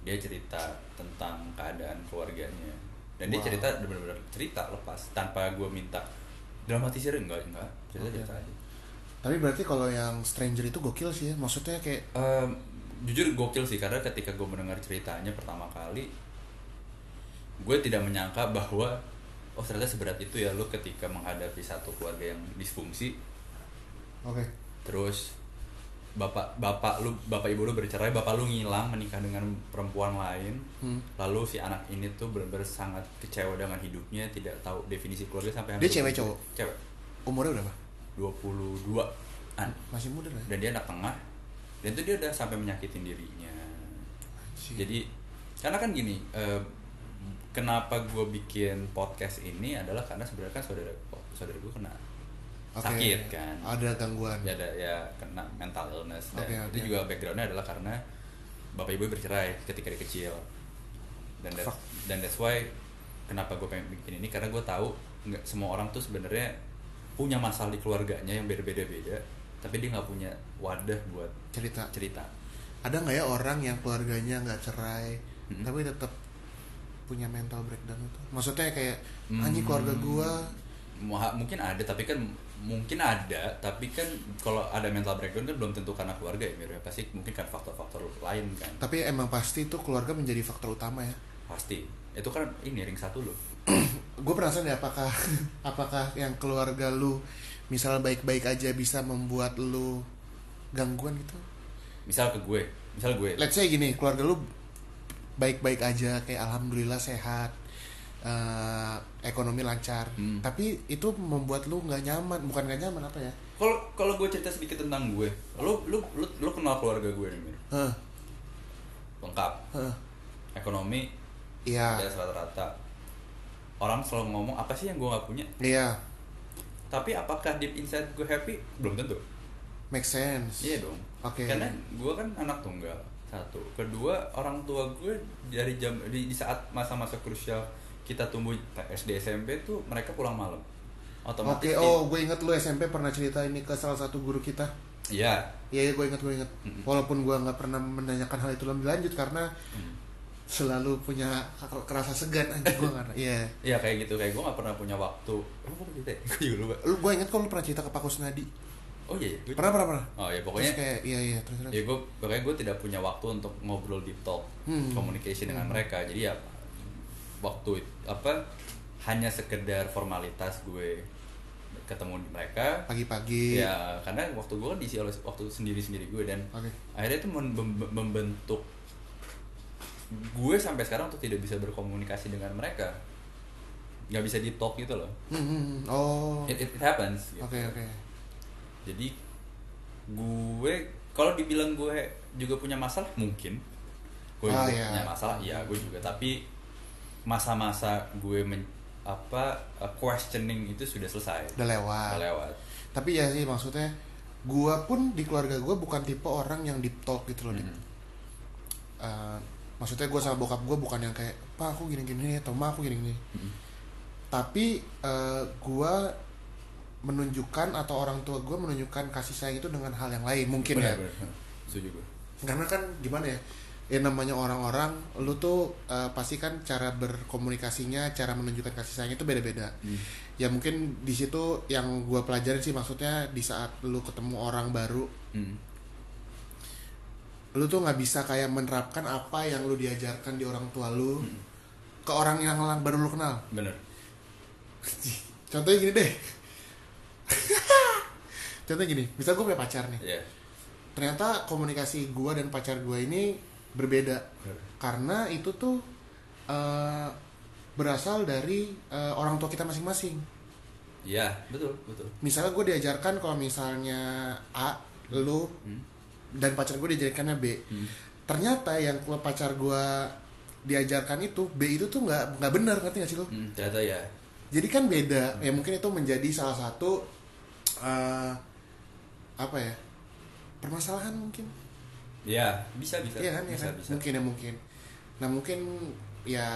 Speaker 2: Dia cerita tentang keadaan keluarganya. Dan dia
Speaker 1: Wow.
Speaker 2: cerita benar-benar cerita lepas tanpa gue minta dramatisir? Enggak enggak. Cerita cerita aja.
Speaker 1: Tapi berarti kalau yang stranger itu gokil sih ya? Maksudnya kayak
Speaker 2: Em, jujur gokil sih karena ketika gue mendengar ceritanya pertama kali gue tidak menyangka bahwa oh ternyata seberat itu ya lu ketika menghadapi satu keluarga yang disfungsi.
Speaker 1: Oke.
Speaker 2: Terus bapak bapak lu bapak ibu lu bercerai bapak lu ngilang menikah dengan perempuan lain.
Speaker 1: Hmm.
Speaker 2: lalu si anak ini tuh benar-benar sangat kecewa dengan hidupnya tidak tahu definisi keluarga sampai
Speaker 1: Dia cewek cowok?
Speaker 2: cewek.
Speaker 1: Umurnya berapa?
Speaker 2: 22 an.
Speaker 1: Masih muda lah ya?
Speaker 2: dan dia anak tengah dan itu dia udah sampai menyakitin dirinya. Jadi karena kan gini eh, kenapa gue bikin podcast ini adalah karena sebenarnya kan saudara saudara gue kena
Speaker 1: Oke.
Speaker 2: sakit kan?
Speaker 1: Ada gangguan.
Speaker 2: Ya ada ya kena mental illness. Dan
Speaker 1: Oke,
Speaker 2: itu
Speaker 1: oke.
Speaker 2: juga backgroundnya adalah karena bapak ibu bercerai ketika dia kecil. Dan that- dan that's why kenapa gue pengen bikin ini karena gue tahu nggak semua orang tuh sebenarnya punya masalah di keluarganya yang beda-beda beda tapi dia nggak punya wadah buat
Speaker 1: cerita.
Speaker 2: cerita.
Speaker 1: Ada nggak ya orang yang keluarganya nggak cerai
Speaker 2: Mm-mm.
Speaker 1: tapi tetap punya mental breakdown itu? Maksudnya kayak
Speaker 2: Hmm.
Speaker 1: anjing keluarga gua.
Speaker 2: Mu- mungkin ada tapi kan mungkin ada tapi kan kalau ada mental breakdown kan belum tentu karena keluarga ya Mir. ya pasti mungkin kan faktor-faktor lain kan.
Speaker 1: Tapi emang pasti itu keluarga menjadi faktor utama ya?
Speaker 2: Pasti. Itu kan ini ring satu loh. [CLEARS THROAT]
Speaker 1: Gue penasaran ya apakah [LAUGHS] apakah yang keluarga lu misal baik-baik aja bisa membuat lu gangguan gitu?
Speaker 2: Misal ke gue misal gue.
Speaker 1: Let's say gini keluarga lu baik-baik aja kayak alhamdulillah sehat eh, ekonomi lancar.
Speaker 2: Hmm.
Speaker 1: tapi itu membuat lu nggak nyaman bukan nggak nyaman apa ya?
Speaker 2: Kalau kalau gue cerita sedikit tentang gue lu lu lu, lu kenal keluarga gue nih?
Speaker 1: Hah,
Speaker 2: lengkap.
Speaker 1: Hah.
Speaker 2: ekonomi
Speaker 1: iya.
Speaker 2: atas rata-rata. Orang selalu ngomong apa sih yang gue nggak punya?
Speaker 1: Iya
Speaker 2: tapi apakah deep inside gue happy belum tentu
Speaker 1: make sense
Speaker 2: Iya dong.
Speaker 1: Oke.
Speaker 2: Karena gue kan anak tunggal satu. Kedua orang tua gue dari jam di, di saat masa-masa krusial kita tumbuh SD SMP tuh mereka pulang malam. Otomatis.
Speaker 1: Oke, oh gue inget lu SMP pernah cerita ini ke salah satu guru kita.
Speaker 2: Iya.
Speaker 1: Iya, iya gue inget, gue inget.
Speaker 2: Mm-mm.
Speaker 1: Walaupun gue nggak pernah menanyakan hal itu lebih lanjut karena
Speaker 2: Hmm.
Speaker 1: Selalu punya kerasa segan anjing gue karena. [LAUGHS] Iya.
Speaker 2: Iya kayak gitu kayak gue gak pernah punya waktu. Gue cerita ya? [LAUGHS] Gue juga lupa.
Speaker 1: Lu gue inget kok lu pernah cerita ke Pak Kusnadi.
Speaker 2: Oh iya. Gue,
Speaker 1: Pernah, pernah, pernah.
Speaker 2: Oh iya
Speaker 1: Terus
Speaker 2: pokoknya.
Speaker 1: kayak iya iya terus terus.
Speaker 2: Ya gue pokoknya gue tidak punya waktu untuk ngobrol deep talk,
Speaker 1: Hmm.
Speaker 2: communication dengan
Speaker 1: Hmm.
Speaker 2: mereka. Jadi ya waktu apa hanya sekedar formalitas gue ketemu di mereka
Speaker 1: Pagi-pagi.
Speaker 2: Ya, karena waktu gue kan diisi oleh waktu sendiri-sendiri gue dan
Speaker 1: Oke.
Speaker 2: akhirnya itu mem- mem- membentuk gue sampai sekarang tuh tidak bisa berkomunikasi dengan mereka, nggak bisa di talk gitu loh.
Speaker 1: Hmm, hmm, hmm. Oh.
Speaker 2: It, it happens. gitu.
Speaker 1: Oke, oke.
Speaker 2: Jadi gue kalau dibilang gue juga punya masalah mungkin, gue
Speaker 1: Ah,
Speaker 2: juga
Speaker 1: iya.
Speaker 2: punya masalah, iya gue juga. Tapi masa-masa gue men, apa uh, questioning itu sudah selesai,
Speaker 1: Udah lewat.
Speaker 2: udah lewat.
Speaker 1: Tapi ya sih maksudnya gua pun di keluarga gua bukan tipe orang yang deep talk gitu loh.
Speaker 2: Mhm.
Speaker 1: Maksudnya gue sama bokap gue bukan yang kayak pak aku gini gini atau ma aku gini gini
Speaker 2: Mhm.
Speaker 1: tapi eh, gue menunjukkan atau orang tua gue menunjukkan kasih sayang itu dengan hal yang lain mungkin ya
Speaker 2: Benar, benar. Setuju gue.
Speaker 1: karena kan gimana ya ya namanya orang-orang lu tuh eh, pasti kan cara berkomunikasinya cara menunjukkan kasih sayang itu beda-beda
Speaker 2: Hmm.
Speaker 1: ya mungkin di situ yang gue pelajarin sih maksudnya di saat lu ketemu orang baru
Speaker 2: Hmm.
Speaker 1: Lu tuh nggak bisa kayak menerapkan apa yang lu diajarkan di orang tua lu ke orang yang baru lu kenal
Speaker 2: Bener. [LAUGHS]
Speaker 1: contohnya gini deh [LAUGHS] contohnya gini misal gue punya pacar nih
Speaker 2: Iya.
Speaker 1: ternyata komunikasi gue dan pacar gue ini berbeda karena itu tuh eh, berasal dari eh, orang tua kita masing-masing
Speaker 2: Iya, betul, betul.
Speaker 1: misalnya gue diajarkan kalau misalnya A lu
Speaker 2: Hmm.
Speaker 1: Dan pacar gue diajarkannya B
Speaker 2: Hmm.
Speaker 1: ternyata yang pacar gue diajarkan itu B itu tuh nggak nggak benar ngerti gak sih lo
Speaker 2: Hmm, ternyata ya.
Speaker 1: jadi kan beda ya mungkin itu menjadi salah satu eh, apa ya permasalahan mungkin
Speaker 2: Ya, bisa bisa.
Speaker 1: iya kan ya
Speaker 2: bisa,
Speaker 1: kan
Speaker 2: bisa.
Speaker 1: mungkin ya mungkin nah mungkin ya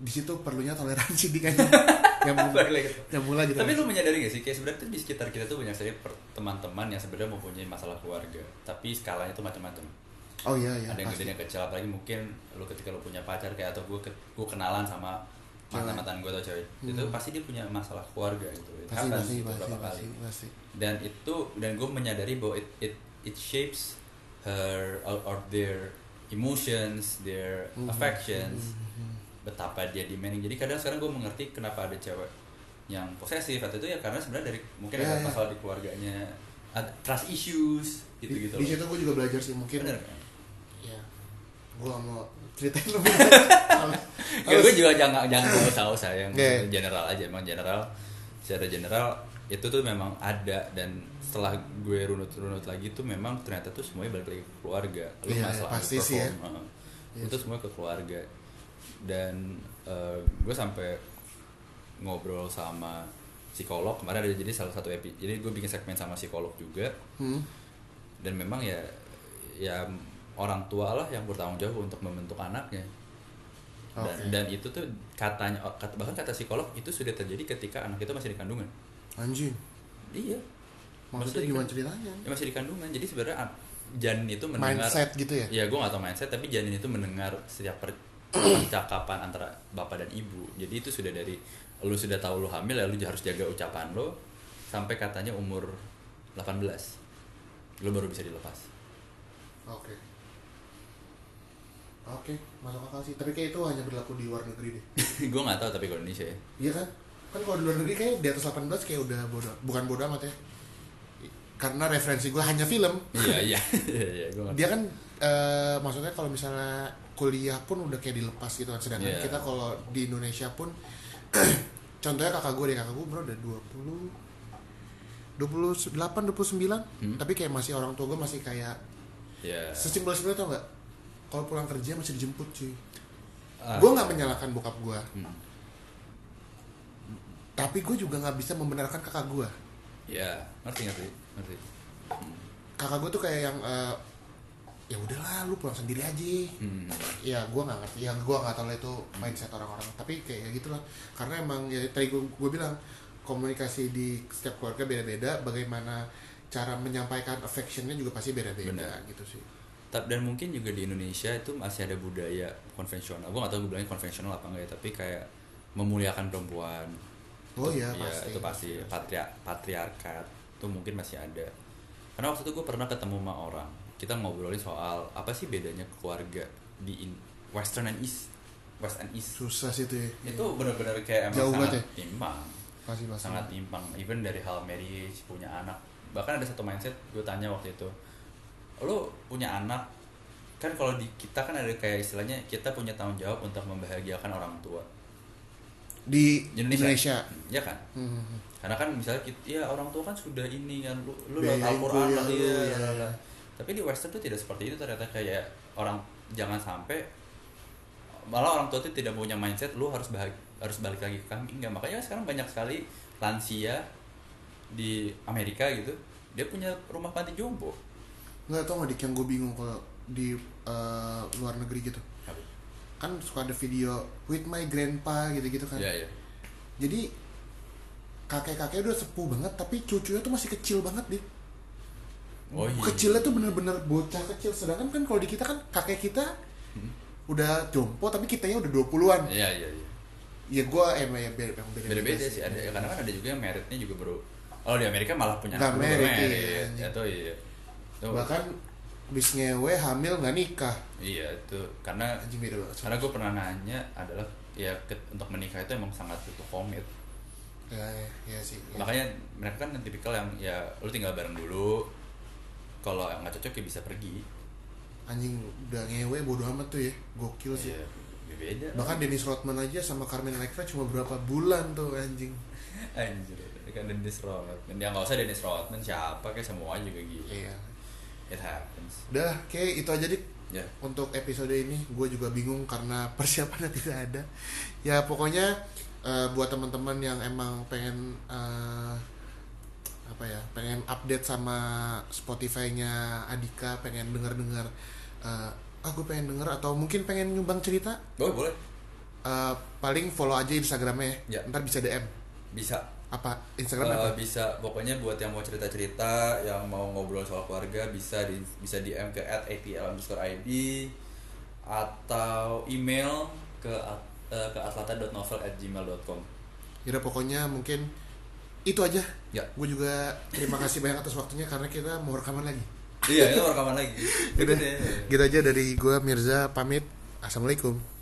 Speaker 1: di situ perlunya toleransi di kayaknya. [LAUGHS] Yang
Speaker 2: lagi.
Speaker 1: yang mulai gitu
Speaker 2: Tapi lu menyadari gak sih kayak sebenarnya di sekitar kita tuh banyak sekali teman-teman yang sebenarnya mempunyai masalah keluarga, tapi skalanya tuh macam-macam.
Speaker 1: oh iya iya.
Speaker 2: Ada yang gede yang kecil apalagi mungkin lu ketika lu punya pacar kayak atau gue gue kenalan sama mantan mantan gue atau cewek itu pasti dia punya masalah keluarga gitu. It
Speaker 1: pasti
Speaker 2: happens
Speaker 1: pasti
Speaker 2: gitu
Speaker 1: pasti
Speaker 2: beberapa
Speaker 1: pasti,
Speaker 2: kali.
Speaker 1: pasti.
Speaker 2: dan itu dan gue menyadari bahwa it it it shapes her or, or their emotions their
Speaker 1: Mhm.
Speaker 2: affections betapa dia demanding. Jadi kadang sekarang gue mengerti kenapa ada cewek yang posesif atau itu ya karena sebenarnya dari mungkin
Speaker 1: Ya,
Speaker 2: ada
Speaker 1: ya.
Speaker 2: masalah di keluarganya ada trust issues gitu gitu
Speaker 1: di, di situ gue juga belajar sih mungkin
Speaker 2: Bener kan?
Speaker 1: ya gue gak mau ceritain lebih
Speaker 2: Ya, gue juga jangan jangan gue tahu saya yang
Speaker 1: Oke.
Speaker 2: general aja emang general. Secara general itu tuh memang ada. Dan setelah gue runut-runut lagi tuh memang ternyata tuh semuanya balik lagi ke keluarga. Lu
Speaker 1: Iya,
Speaker 2: masalah
Speaker 1: pasti
Speaker 2: lu
Speaker 1: sih ya.
Speaker 2: perform, uh,
Speaker 1: Iya.
Speaker 2: Itu semua ke keluarga dan uh, gue sampai ngobrol sama psikolog. Kemarin ada jadi salah satu epi jadi gue bikin segmen sama psikolog juga.
Speaker 1: Hmm.
Speaker 2: dan memang ya ya orang tua lah yang bertanggung jawab untuk membentuk anaknya. Dan,
Speaker 1: Oke.
Speaker 2: dan itu tuh katanya kata, bahkan kata psikolog itu sudah terjadi ketika anak itu masih di kandungan.
Speaker 1: Anjing.
Speaker 2: Iya.
Speaker 1: Maksudnya
Speaker 2: Masih
Speaker 1: gimana
Speaker 2: kan-
Speaker 1: ceritanya?
Speaker 2: Ya masih di kandungan. Jadi sebenarnya an- janin itu mendengar
Speaker 1: mindset gitu ya?
Speaker 2: Ya gue gak tau mindset tapi janin itu mendengar setiap per- percakapan antara bapak dan ibu. Jadi itu sudah dari lu sudah tahu lu hamil ya lu harus jaga ucapan lo sampai katanya umur 18 lu baru bisa dilepas.
Speaker 1: Oke. Oke masuk akal sih. Tapi kayak itu hanya berlaku di luar negeri deh. [LAUGHS]
Speaker 2: Gue nggak tahu tapi kalau Indonesia ya.
Speaker 1: Iya kan? Kan kalau di luar negeri kayak di atas 18 kayak udah bodoh, bukan bodoh amat ya. Karena referensi gue hanya film.
Speaker 2: iya [LAUGHS] [LAUGHS] iya. Iya iya ngerti
Speaker 1: Dia kan eh, maksudnya kalau misalnya kuliah pun udah kayak dilepas gitu kan. Sedangkan
Speaker 2: Iya.
Speaker 1: kita kalau di Indonesia pun [CLEARS THROAT] contohnya kakak gue deh, kakak gue bro udah 20 28 29
Speaker 2: Hmm.
Speaker 1: tapi kayak masih orang tua gue masih kayak
Speaker 2: ya
Speaker 1: sesimpel simpel tau nggak kalau pulang kerja masih dijemput cuy
Speaker 2: Ah.
Speaker 1: gue nggak menyalahkan bokap gue
Speaker 2: Hmm.
Speaker 1: tapi gue juga nggak bisa membenarkan kakak gue
Speaker 2: ya ngerti ngerti ngerti
Speaker 1: kakak gue tuh kayak yang eh, ya udahlah lu pulang sendiri aja.
Speaker 2: Hmm.
Speaker 1: ya gue nggak ngerti ya gue nggak tahu lah itu mindset orang-orang. Tapi kayak ya gitulah karena emang ya tadi gue, bilang komunikasi di setiap keluarga beda-beda bagaimana cara menyampaikan affectionnya juga pasti beda-beda gitu sih.
Speaker 2: Dan mungkin juga di Indonesia itu masih ada budaya konvensional. Gue gak tau gue bilangnya konvensional apa enggak ya tapi kayak memuliakan perempuan.
Speaker 1: Oh
Speaker 2: Itu-
Speaker 1: iya
Speaker 2: ya,
Speaker 1: pasti
Speaker 2: itu pasti. patria patriarkat itu mungkin masih ada. Karena waktu itu gue pernah ketemu sama orang kita ngobrolin soal apa sih bedanya keluarga di in- Western and East West and East.
Speaker 1: Susah sih itu ya.
Speaker 2: Itu benar-benar kayak emang
Speaker 1: Jauh
Speaker 2: sangat
Speaker 1: banget
Speaker 2: timpang.
Speaker 1: Pasti pasti.
Speaker 2: Sangat timpang. Even dari hal marriage punya anak. Bahkan ada satu mindset gue tanya waktu itu lo punya anak? Kan kalau di kita kan ada kayak istilahnya kita punya tanggung jawab untuk membahagiakan orang tua.
Speaker 1: Di
Speaker 2: Indonesia.
Speaker 1: Indonesia,
Speaker 2: ya kan?
Speaker 1: Hmm.
Speaker 2: karena kan misalnya kita, ya orang tua kan sudah ini kan lu lu
Speaker 1: Biayain
Speaker 2: Al-Quran lah,
Speaker 1: lu,
Speaker 2: iya,
Speaker 1: ya.
Speaker 2: Tapi di Western tuh tidak seperti itu ternyata kayak orang jangan sampai malah orang tua tuh tidak punya mindset lu harus bahag, harus balik lagi ke kami. Enggak makanya sekarang banyak sekali lansia di Amerika gitu dia punya rumah panti jompo
Speaker 1: nggak tau nggak dik yang gue bingung kalau di eh, luar negeri gitu? Kan suka ada video with my grandpa gitu-gitu kan.
Speaker 2: Iya iya.
Speaker 1: Jadi kakek-kakek udah sepuh banget tapi cucunya tuh masih kecil banget deh
Speaker 2: oh iya.
Speaker 1: Kecilnya tuh bener-bener bocah kecil. Sedangkan kan kalau di kita kan kakek kita
Speaker 2: Hmm.
Speaker 1: udah jompo tapi kitanya udah 20-an
Speaker 2: iya iya iya.
Speaker 1: Ya gue emang ya beda
Speaker 2: beda-beda sih. ada karena kan ada juga yang meritnya juga baru oh di Amerika malah punya anak
Speaker 1: merit, iya.
Speaker 2: Atau iya. Tuh,
Speaker 1: bahkan bis ngewe hamil nggak nikah.
Speaker 2: Iya itu karena
Speaker 1: beda
Speaker 2: karena gue pernah nanya adalah ya ke- untuk menikah itu emang sangat butuh komit.
Speaker 1: Ya, ya, ya sih. Ya.
Speaker 2: makanya mereka kan tipikal yang ya lu tinggal bareng dulu kalau nggak cocok ya bisa pergi.
Speaker 1: Anjing udah ngewe bodo amat tuh ya. Gokil sih.
Speaker 2: Iya, beda.
Speaker 1: Bahkan Dennis Rodman aja sama Carmen Electra cuma berapa bulan tuh anjing. [LAUGHS]
Speaker 2: Anjir kan Dennis Rodman. Ya nggak usah Dennis Rodman siapa kayak semua juga gitu
Speaker 1: iya.
Speaker 2: It happens.
Speaker 1: Udah kayak itu aja dik.
Speaker 2: Ya.
Speaker 1: Untuk episode ini gue juga bingung karena [LAUGHS] persiapannya tidak ada. Ya pokoknya eh, buat teman-teman yang emang pengen eh, apa ya pengen update sama Spotify-nya Adika pengen denger-dengar eh, ah gue pengen denger atau mungkin pengen nyumbang cerita?
Speaker 2: Boleh boleh.
Speaker 1: Eh, paling follow aja instagramnya.
Speaker 2: Ya.
Speaker 1: ntar bisa dm
Speaker 2: bisa.
Speaker 1: Apa instagram
Speaker 2: Eh,
Speaker 1: apa?
Speaker 2: bisa. Pokoknya buat yang mau cerita cerita yang mau ngobrol soal keluarga bisa di bisa dm ke at id atau email ke eh, ke atlanta.novel at gmail.com
Speaker 1: Yaudah pokoknya mungkin itu aja.
Speaker 2: Ya.
Speaker 1: Gue juga terima kasih banyak atas waktunya karena kita mau rekaman lagi.
Speaker 2: Iya itu rekaman lagi. [LAUGHS] Gitu
Speaker 1: gitu aja dari gue Mirza pamit. Assalamualaikum